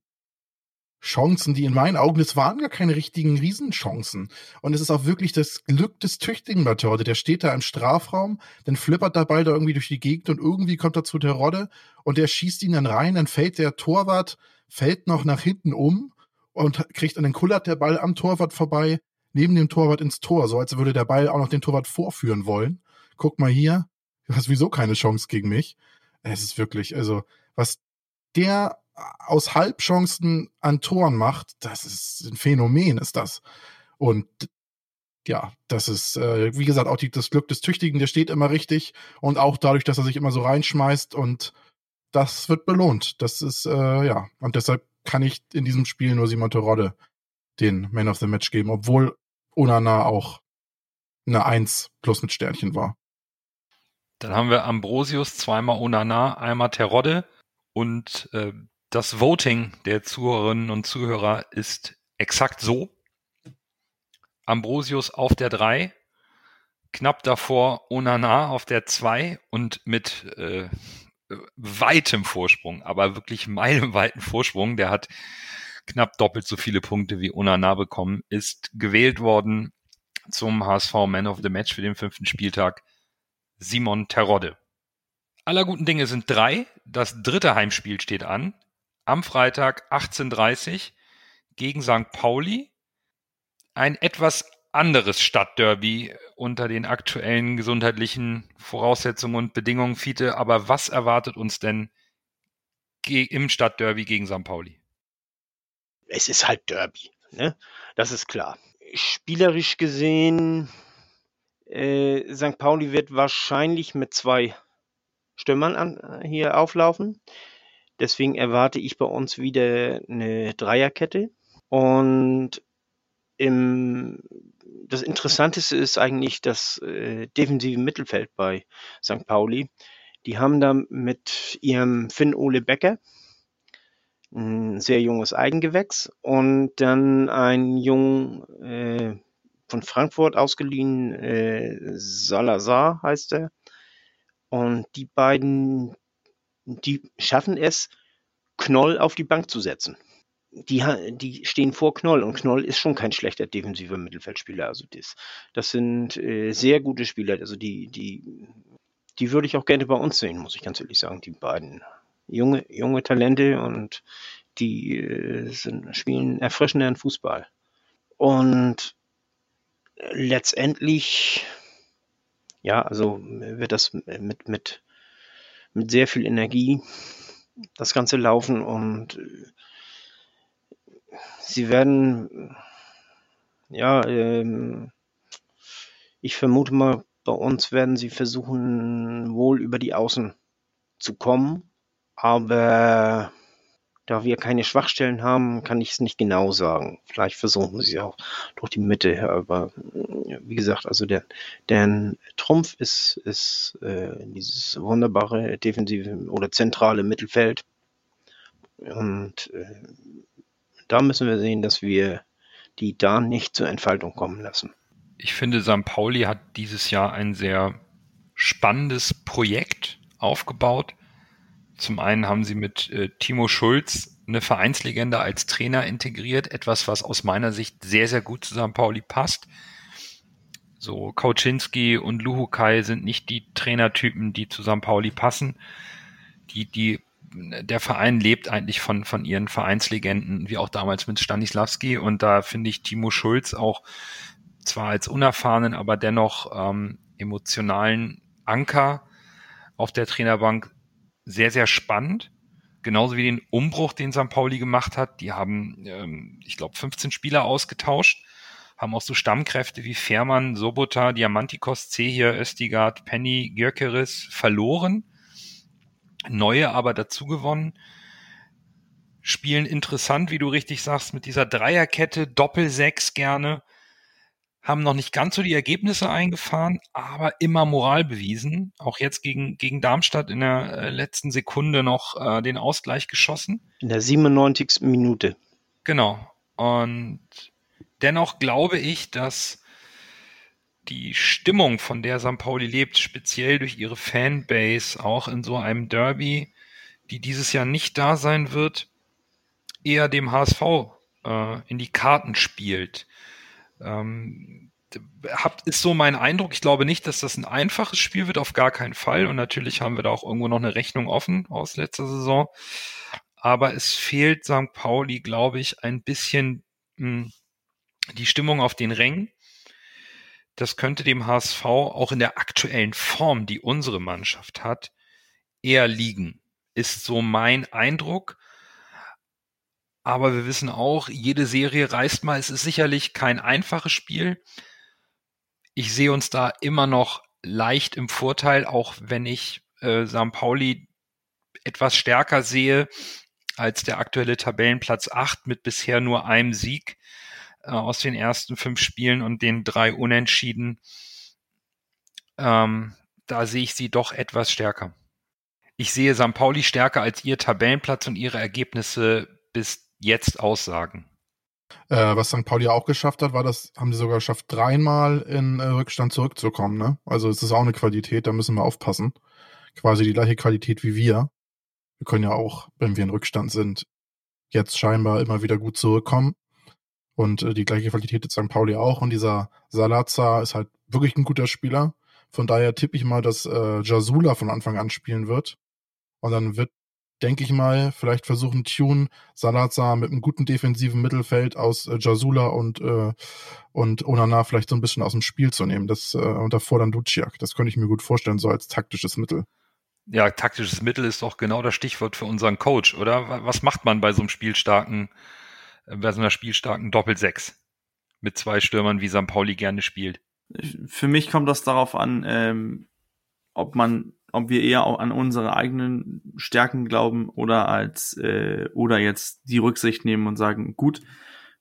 Chancen, die in meinen Augen, das waren gar keine richtigen Riesenchancen. Und es ist auch wirklich das Glück des Tüchtigen bei Terodde. Der steht da im Strafraum, dann flippert der Ball da irgendwie durch die Gegend und irgendwie kommt er zu Terodde und der schießt ihn dann rein, dann fällt der Torwart, fällt noch nach hinten um und kriegt an den Kullert der Ball am Torwart vorbei, neben dem Torwart ins Tor, so als würde der Ball auch noch den Torwart vorführen wollen. Guck mal hier, du hast wieso keine Chance gegen mich. Es ist wirklich, also, was der aus Halbchancen an Toren macht, das ist ein Phänomen, ist das. Und ja, das ist, äh, wie gesagt, auch die, das Glück des Tüchtigen, der steht immer richtig und auch dadurch, dass er sich immer so reinschmeißt und das wird belohnt. Das ist, äh, ja, und deshalb kann ich in diesem Spiel nur Simon Terodde den Man of the Match geben, obwohl Onana auch eine Eins plus mit Sternchen war. Dann haben wir Ambrosius, zweimal Onana, einmal Terodde und äh, das Voting der Zuhörerinnen und Zuhörer ist exakt so. Ambrosius auf der 3, knapp davor Onana auf der 2 und mit äh, weitem Vorsprung, aber wirklich meilenweiten Vorsprung. Der hat knapp doppelt so viele Punkte wie Onana bekommen, ist gewählt worden zum HSV Man of the Match für den fünften Spieltag Simon Terodde. Aller guten Dinge sind drei. Das dritte Heimspiel steht an. Am Freitag 18.30 gegen St. Pauli. Ein etwas anderes Stadtderby unter den aktuellen gesundheitlichen Voraussetzungen und Bedingungen, Fiete. Aber was erwartet uns denn im Stadtderby gegen St. Pauli? Es ist halt Derby, ne? Das ist klar. Spielerisch gesehen, äh, St. Pauli wird wahrscheinlich mit zwei Stürmern an, äh, hier auflaufen. Deswegen erwarte ich bei uns wieder eine Dreierkette. Und im das Interessanteste ist eigentlich das äh, defensive Mittelfeld bei St. Pauli. Die haben da mit ihrem Finn Ole Becker ein sehr junges Eigengewächs und dann ein jung äh, von Frankfurt ausgeliehen, äh, Salazar heißt er. Und die beiden, die schaffen es, Knoll auf die Bank zu setzen die, die stehen vor Knoll und Knoll ist schon kein schlechter defensiver Mittelfeldspieler. Also das, das sind äh, sehr gute Spieler. Also die, die, die würde ich auch gerne bei uns sehen, muss ich ganz ehrlich sagen. Die beiden junge, junge Talente und die äh, sind, spielen erfrischenden Fußball. Und letztendlich, ja, also wird das mit, mit, mit sehr viel Energie das Ganze laufen und sie werden, ja, ähm, ich vermute mal, bei uns werden sie versuchen, wohl über die Außen zu kommen, aber da wir keine Schwachstellen haben, kann ich es nicht genau sagen. Vielleicht versuchen sie auch durch die Mitte, aber wie gesagt, also der, der Trumpf ist, ist äh, dieses wunderbare defensive oder zentrale Mittelfeld. Und äh, da müssen wir sehen, dass wir die da nicht zur Entfaltung kommen lassen. Ich finde, St. Pauli hat dieses Jahr ein sehr spannendes Projekt aufgebaut zum einen haben sie mit äh, Timo Schulz eine Vereinslegende als Trainer integriert, etwas, was aus meiner Sicht sehr, sehr gut zu St. Pauli passt. So Kauczynski und Luhukai sind nicht die Trainertypen, die zu St. Pauli passen. Die, die, der Verein lebt eigentlich von, von ihren Vereinslegenden, wie auch damals mit Stanislavski. Und da finde ich Timo Schulz auch zwar als unerfahrenen, aber dennoch ähm, emotionalen Anker auf der Trainerbank sehr, sehr spannend. Genauso wie den Umbruch, den St. Pauli gemacht hat. Die haben, ähm, ich glaube, 15 Spieler ausgetauscht, haben auch so Stammkräfte wie Fährmann, Sobota, Diamantikos, Zehir, Östigard, Penny, Görkeris verloren. Neue aber dazu gewonnen. Spielen interessant, wie du richtig sagst, mit dieser Dreierkette, Doppel-Sechs gerne haben noch nicht ganz so die Ergebnisse eingefahren, aber immer Moral bewiesen. Auch jetzt gegen, gegen Darmstadt in der äh, letzten Sekunde noch äh, den Ausgleich geschossen. In der 97. Minute. Genau. Und dennoch glaube ich, dass die Stimmung, von der St. Pauli lebt, speziell durch ihre Fanbase, auch in so einem Derby, die dieses Jahr nicht da sein wird, eher dem HSV äh, in die Karten spielt. Ähm, hab, ist so mein Eindruck. Ich glaube nicht, dass das ein einfaches Spiel wird, auf gar keinen Fall. Und natürlich haben wir da auch irgendwo noch eine Rechnung offen aus letzter Saison. Aber es fehlt St. Pauli, glaube ich, ein bisschen mh, hm, die Stimmung auf den Rängen. Das könnte dem HSV auch in der aktuellen Form, die unsere Mannschaft hat, eher liegen. Ist so mein Eindruck. Aber wir wissen auch, jede Serie reißt mal. Es ist sicherlich kein einfaches Spiel. Ich sehe uns da immer noch leicht im Vorteil, auch wenn ich äh, St. Pauli etwas stärker sehe als der aktuelle Tabellenplatz 8 mit bisher nur einem Sieg äh, aus den ersten fünf Spielen und den drei Unentschieden. Ähm, da sehe ich sie doch etwas stärker. Ich sehe St. Pauli stärker als ihr Tabellenplatz und ihre Ergebnisse bis jetzt aussagen. Äh, was St. Pauli auch geschafft hat, war das, haben sie sogar geschafft, dreimal in äh, Rückstand zurückzukommen. Ne? Also es ist auch eine Qualität, da müssen wir aufpassen. Quasi die gleiche Qualität wie wir. Wir können ja auch, wenn wir in Rückstand sind, jetzt scheinbar immer wieder gut zurückkommen. Und äh, die gleiche Qualität hat St. Pauli auch. Und dieser Salazar ist halt wirklich ein guter Spieler. Von daher tippe ich mal, dass äh, Jasula von Anfang an spielen wird. Und dann wird denke ich mal, vielleicht versuchen Tune Salazar mit einem guten defensiven Mittelfeld aus äh, Jasula und, äh, und Onana vielleicht so ein bisschen aus dem Spiel zu nehmen. Das, äh, und davor dann Duciak. Das könnte ich mir gut vorstellen, so als taktisches Mittel. Ja, taktisches Mittel ist doch genau das Stichwort für unseren Coach, oder? Was macht man bei so einem spielstarken, äh, bei so einer spielstarken Doppel-Sechs? Mit zwei Stürmern, wie St. Pauli gerne spielt. Für mich kommt das darauf an, ähm, ob man ob wir eher auch an unsere eigenen Stärken glauben oder als äh, oder jetzt die Rücksicht nehmen und sagen, gut,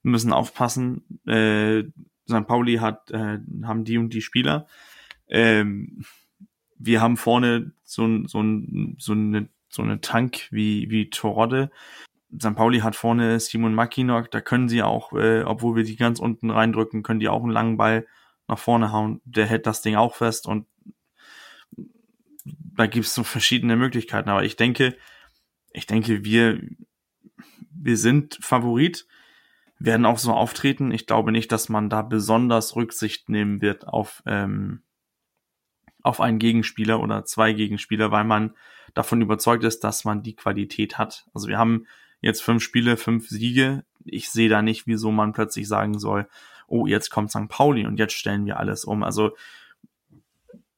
wir müssen aufpassen. Äh, St. Pauli hat äh, haben die und die Spieler. Ähm, wir haben vorne so so so eine so eine Tank wie wie Torode. St. Pauli hat vorne Simon Mackinock, da können sie auch, äh, obwohl wir die ganz unten reindrücken, können die auch einen langen Ball nach vorne hauen. Der hält das Ding auch fest und da gibt es so verschiedene Möglichkeiten, aber ich denke, ich denke, wir, wir sind Favorit, werden auch so auftreten. Ich glaube nicht, dass man da besonders Rücksicht nehmen wird auf, ähm, auf einen Gegenspieler oder zwei Gegenspieler, weil man davon überzeugt ist, dass man die Qualität hat. Also wir haben jetzt fünf Spiele, fünf Siege. Ich sehe da nicht, wieso man plötzlich sagen soll, oh, jetzt kommt St. Pauli und jetzt stellen wir alles um. Also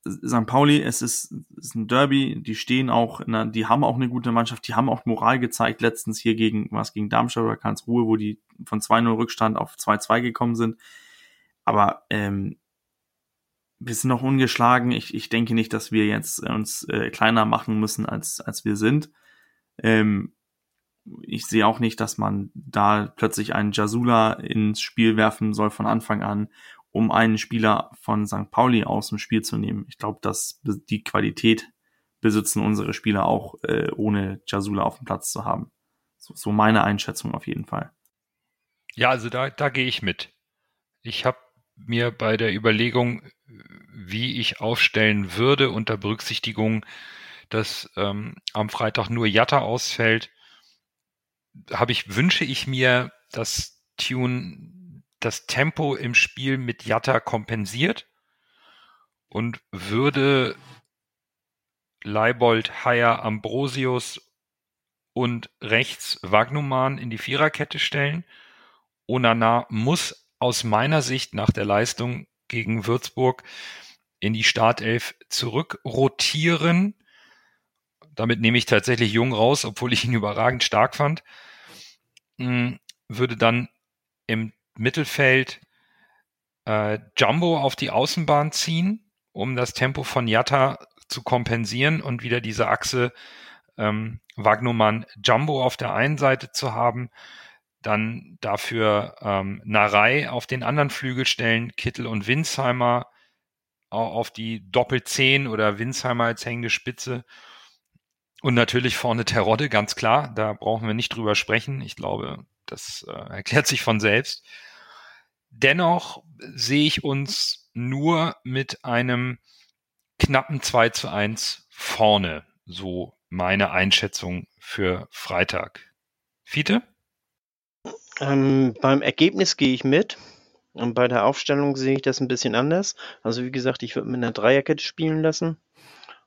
St. Pauli, es ist, es ist ein Derby, die stehen auch, der, die haben auch eine gute Mannschaft, die haben auch Moral gezeigt, letztens hier gegen, was gegen Darmstadt oder Karlsruhe, wo die von 2-0 Rückstand auf 2-2 gekommen sind. Aber ähm, wir sind noch ungeschlagen. Ich, ich denke nicht, dass wir jetzt uns äh, kleiner machen müssen, als, als wir sind. Ähm, ich sehe auch nicht, dass man da plötzlich einen Jasula ins Spiel werfen soll von Anfang an um einen Spieler von St. Pauli aus dem Spiel zu nehmen. Ich glaube, dass die Qualität besitzen unsere Spieler auch, äh, ohne Jasula auf dem Platz zu haben. So, so meine Einschätzung auf jeden Fall. Ja, also da, da gehe ich mit. Ich habe mir bei der Überlegung, wie ich aufstellen würde, unter Berücksichtigung, dass ähm, am Freitag nur Jatta ausfällt, habe ich, wünsche ich mir, dass Tune das Tempo im Spiel mit Jatta kompensiert und würde Leibold, Haier, Ambrosius und rechts Wagnumann in die Viererkette stellen. Onana muss aus meiner Sicht nach der Leistung gegen Würzburg in die Startelf zurückrotieren. Damit nehme ich tatsächlich Jung raus, obwohl ich ihn überragend stark fand. Hm, würde dann im Mittelfeld äh, Jumbo auf die Außenbahn ziehen, um das Tempo von Jatta zu kompensieren und wieder diese Achse ähm, Wagnumann Jumbo auf der einen Seite zu haben, dann dafür ähm, Narei auf den anderen Flügel stellen, Kittel und Winsheimer auf die Doppel-10 oder Winsheimer als hängende Spitze. Und natürlich vorne Terodde, ganz klar, da brauchen wir nicht drüber sprechen. Ich glaube, das äh, erklärt sich von selbst. Dennoch sehe ich uns nur mit einem knappen 2 zu 1 vorne. So meine Einschätzung für Freitag. Fiete? Ähm, beim Ergebnis gehe ich mit. Und bei der Aufstellung sehe ich das ein bisschen anders. Also wie gesagt, ich würde mit einer Dreierkette spielen lassen.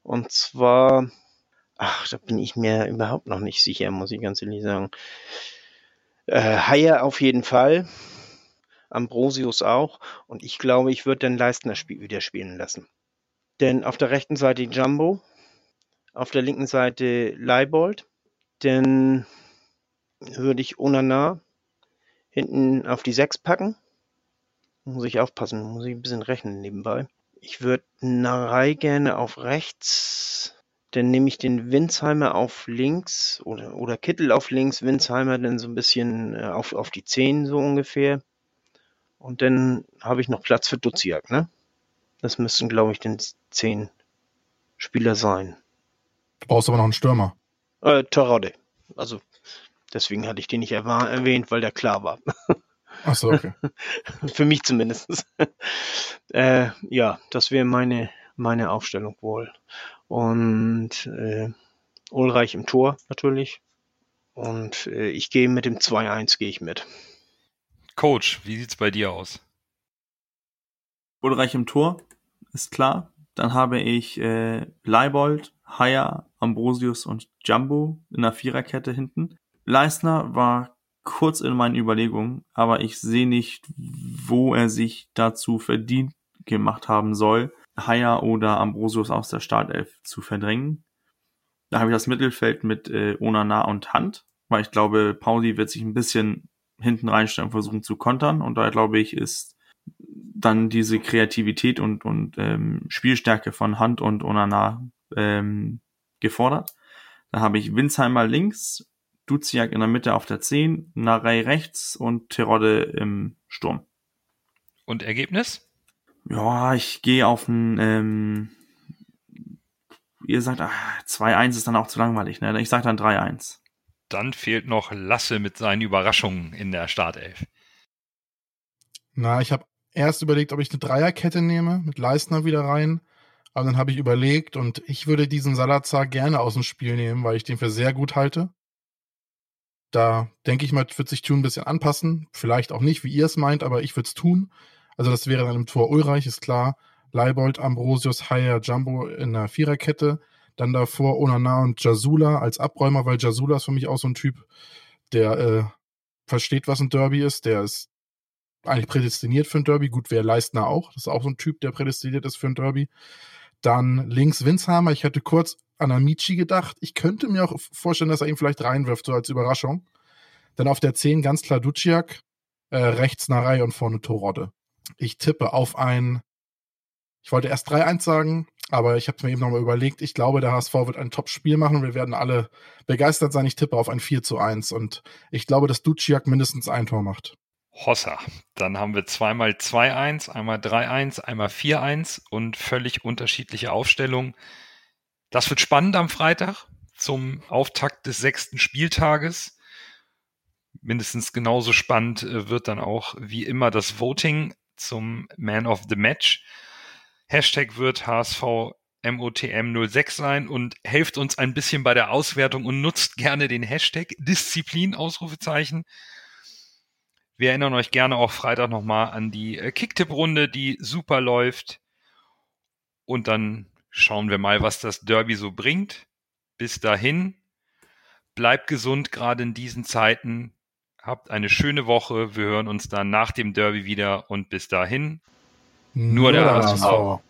Und zwar, ach, da bin ich mir überhaupt noch nicht sicher, muss ich ganz ehrlich sagen. Äh, Haier auf jeden Fall. Ambrosius auch. Und ich glaube, ich würde dann Leistner Spiel wieder spielen lassen. Denn auf der rechten Seite Jumbo, auf der linken Seite Leibold. Dann würde ich Onana hinten auf die 6 packen. Muss ich aufpassen, muss ich ein bisschen rechnen nebenbei. Ich würde Narei gerne auf rechts. Dann nehme ich den Winsheimer auf links oder, oder Kittel auf links, Winsheimer dann so ein bisschen äh, auf, auf die 10 so ungefähr. Und dann habe ich noch Platz für Duziak, ne? Das müssten, glaube ich, den zehn Spieler sein. Du brauchst aber noch einen Stürmer. Äh, Torode. Also, deswegen hatte ich den nicht erwähnt, weil der klar war. Ach so, okay. für mich zumindest. äh, ja, das wäre meine, meine Aufstellung wohl. Und äh, Ulreich im Tor natürlich. Und äh, ich gehe mit dem 2-1 gehe ich mit. Coach, wie sieht's bei dir aus? Ulreich im Tor, ist klar. Dann habe ich äh, Leibold, Haya, Ambrosius und Jumbo in der Viererkette hinten. Leistner war kurz in meinen Überlegungen, aber ich sehe nicht, wo er sich dazu verdient gemacht haben soll, Haya oder Ambrosius aus der Startelf zu verdrängen. Da habe ich das Mittelfeld mit äh, Onana und Hand, weil ich glaube, Pauli wird sich ein bisschen hinten reinstellen, versuchen zu kontern. Und da glaube ich, ist dann diese Kreativität und, und ähm, Spielstärke von Hand und Onana ähm, gefordert. Da habe ich Winsheimer links, Duziak in der Mitte auf der 10, Narei rechts und Terodde im Sturm. Und Ergebnis? Ja, ich gehe auf ein, ähm, ihr sagt, 2-1 ah, ist dann auch zu langweilig, ne? Ich sage dann 3-1. Dann fehlt noch Lasse mit seinen Überraschungen in der Startelf. Na, ich habe erst überlegt, ob ich eine Dreierkette nehme, mit Leistner wieder rein. Aber dann habe ich überlegt und ich würde diesen Salazar gerne aus dem Spiel nehmen, weil ich den für sehr gut halte. Da denke ich mal, wird sich Tune ein bisschen anpassen. Vielleicht auch nicht, wie ihr es meint, aber ich würde es tun. Also das wäre dann im Tor Ulreich, ist klar. Leibold, Ambrosius, Haier, Jumbo in der Viererkette. Dann davor Onana und Jasula als Abräumer, weil Jasula ist für mich auch so ein Typ, der äh, versteht, was ein Derby ist. Der ist eigentlich prädestiniert für ein Derby. Gut, wäre Leistner auch. Das ist auch so ein Typ, der prädestiniert ist für ein Derby. Dann links Winsheimer. Ich hatte kurz an Amici gedacht. Ich könnte mir auch vorstellen, dass er ihn vielleicht reinwirft, so als Überraschung. Dann auf der 10 ganz klar Duciak, äh, rechts Narei und vorne Torodde. Ich tippe auf ein, ich wollte erst 3-1 sagen, aber ich habe mir eben nochmal überlegt, ich glaube, der HSV wird ein Top-Spiel machen. Wir werden alle begeistert sein. Ich tippe auf ein 4 zu 1 und ich glaube, dass Duciak mindestens ein Tor macht. Hossa. Dann haben wir zweimal 2-1, einmal 3-1, einmal 4-1 und völlig unterschiedliche Aufstellungen. Das wird spannend am Freitag zum Auftakt des sechsten Spieltages. Mindestens genauso spannend äh, wird dann auch wie immer das Voting zum Man of the Match. Hashtag wird HSV MOTM06 sein und helft uns ein bisschen bei der Auswertung und nutzt gerne den Hashtag Disziplin Ausrufezeichen. Wir erinnern euch gerne auch Freitag nochmal an die äh, Kicktipp-Runde, die super läuft. Und dann schauen wir mal, was das Derby so bringt. Bis dahin, bleibt gesund, gerade in diesen Zeiten. Habt eine schöne Woche. Wir hören uns dann nach dem Derby wieder und bis dahin. Nur, Nur der HSV.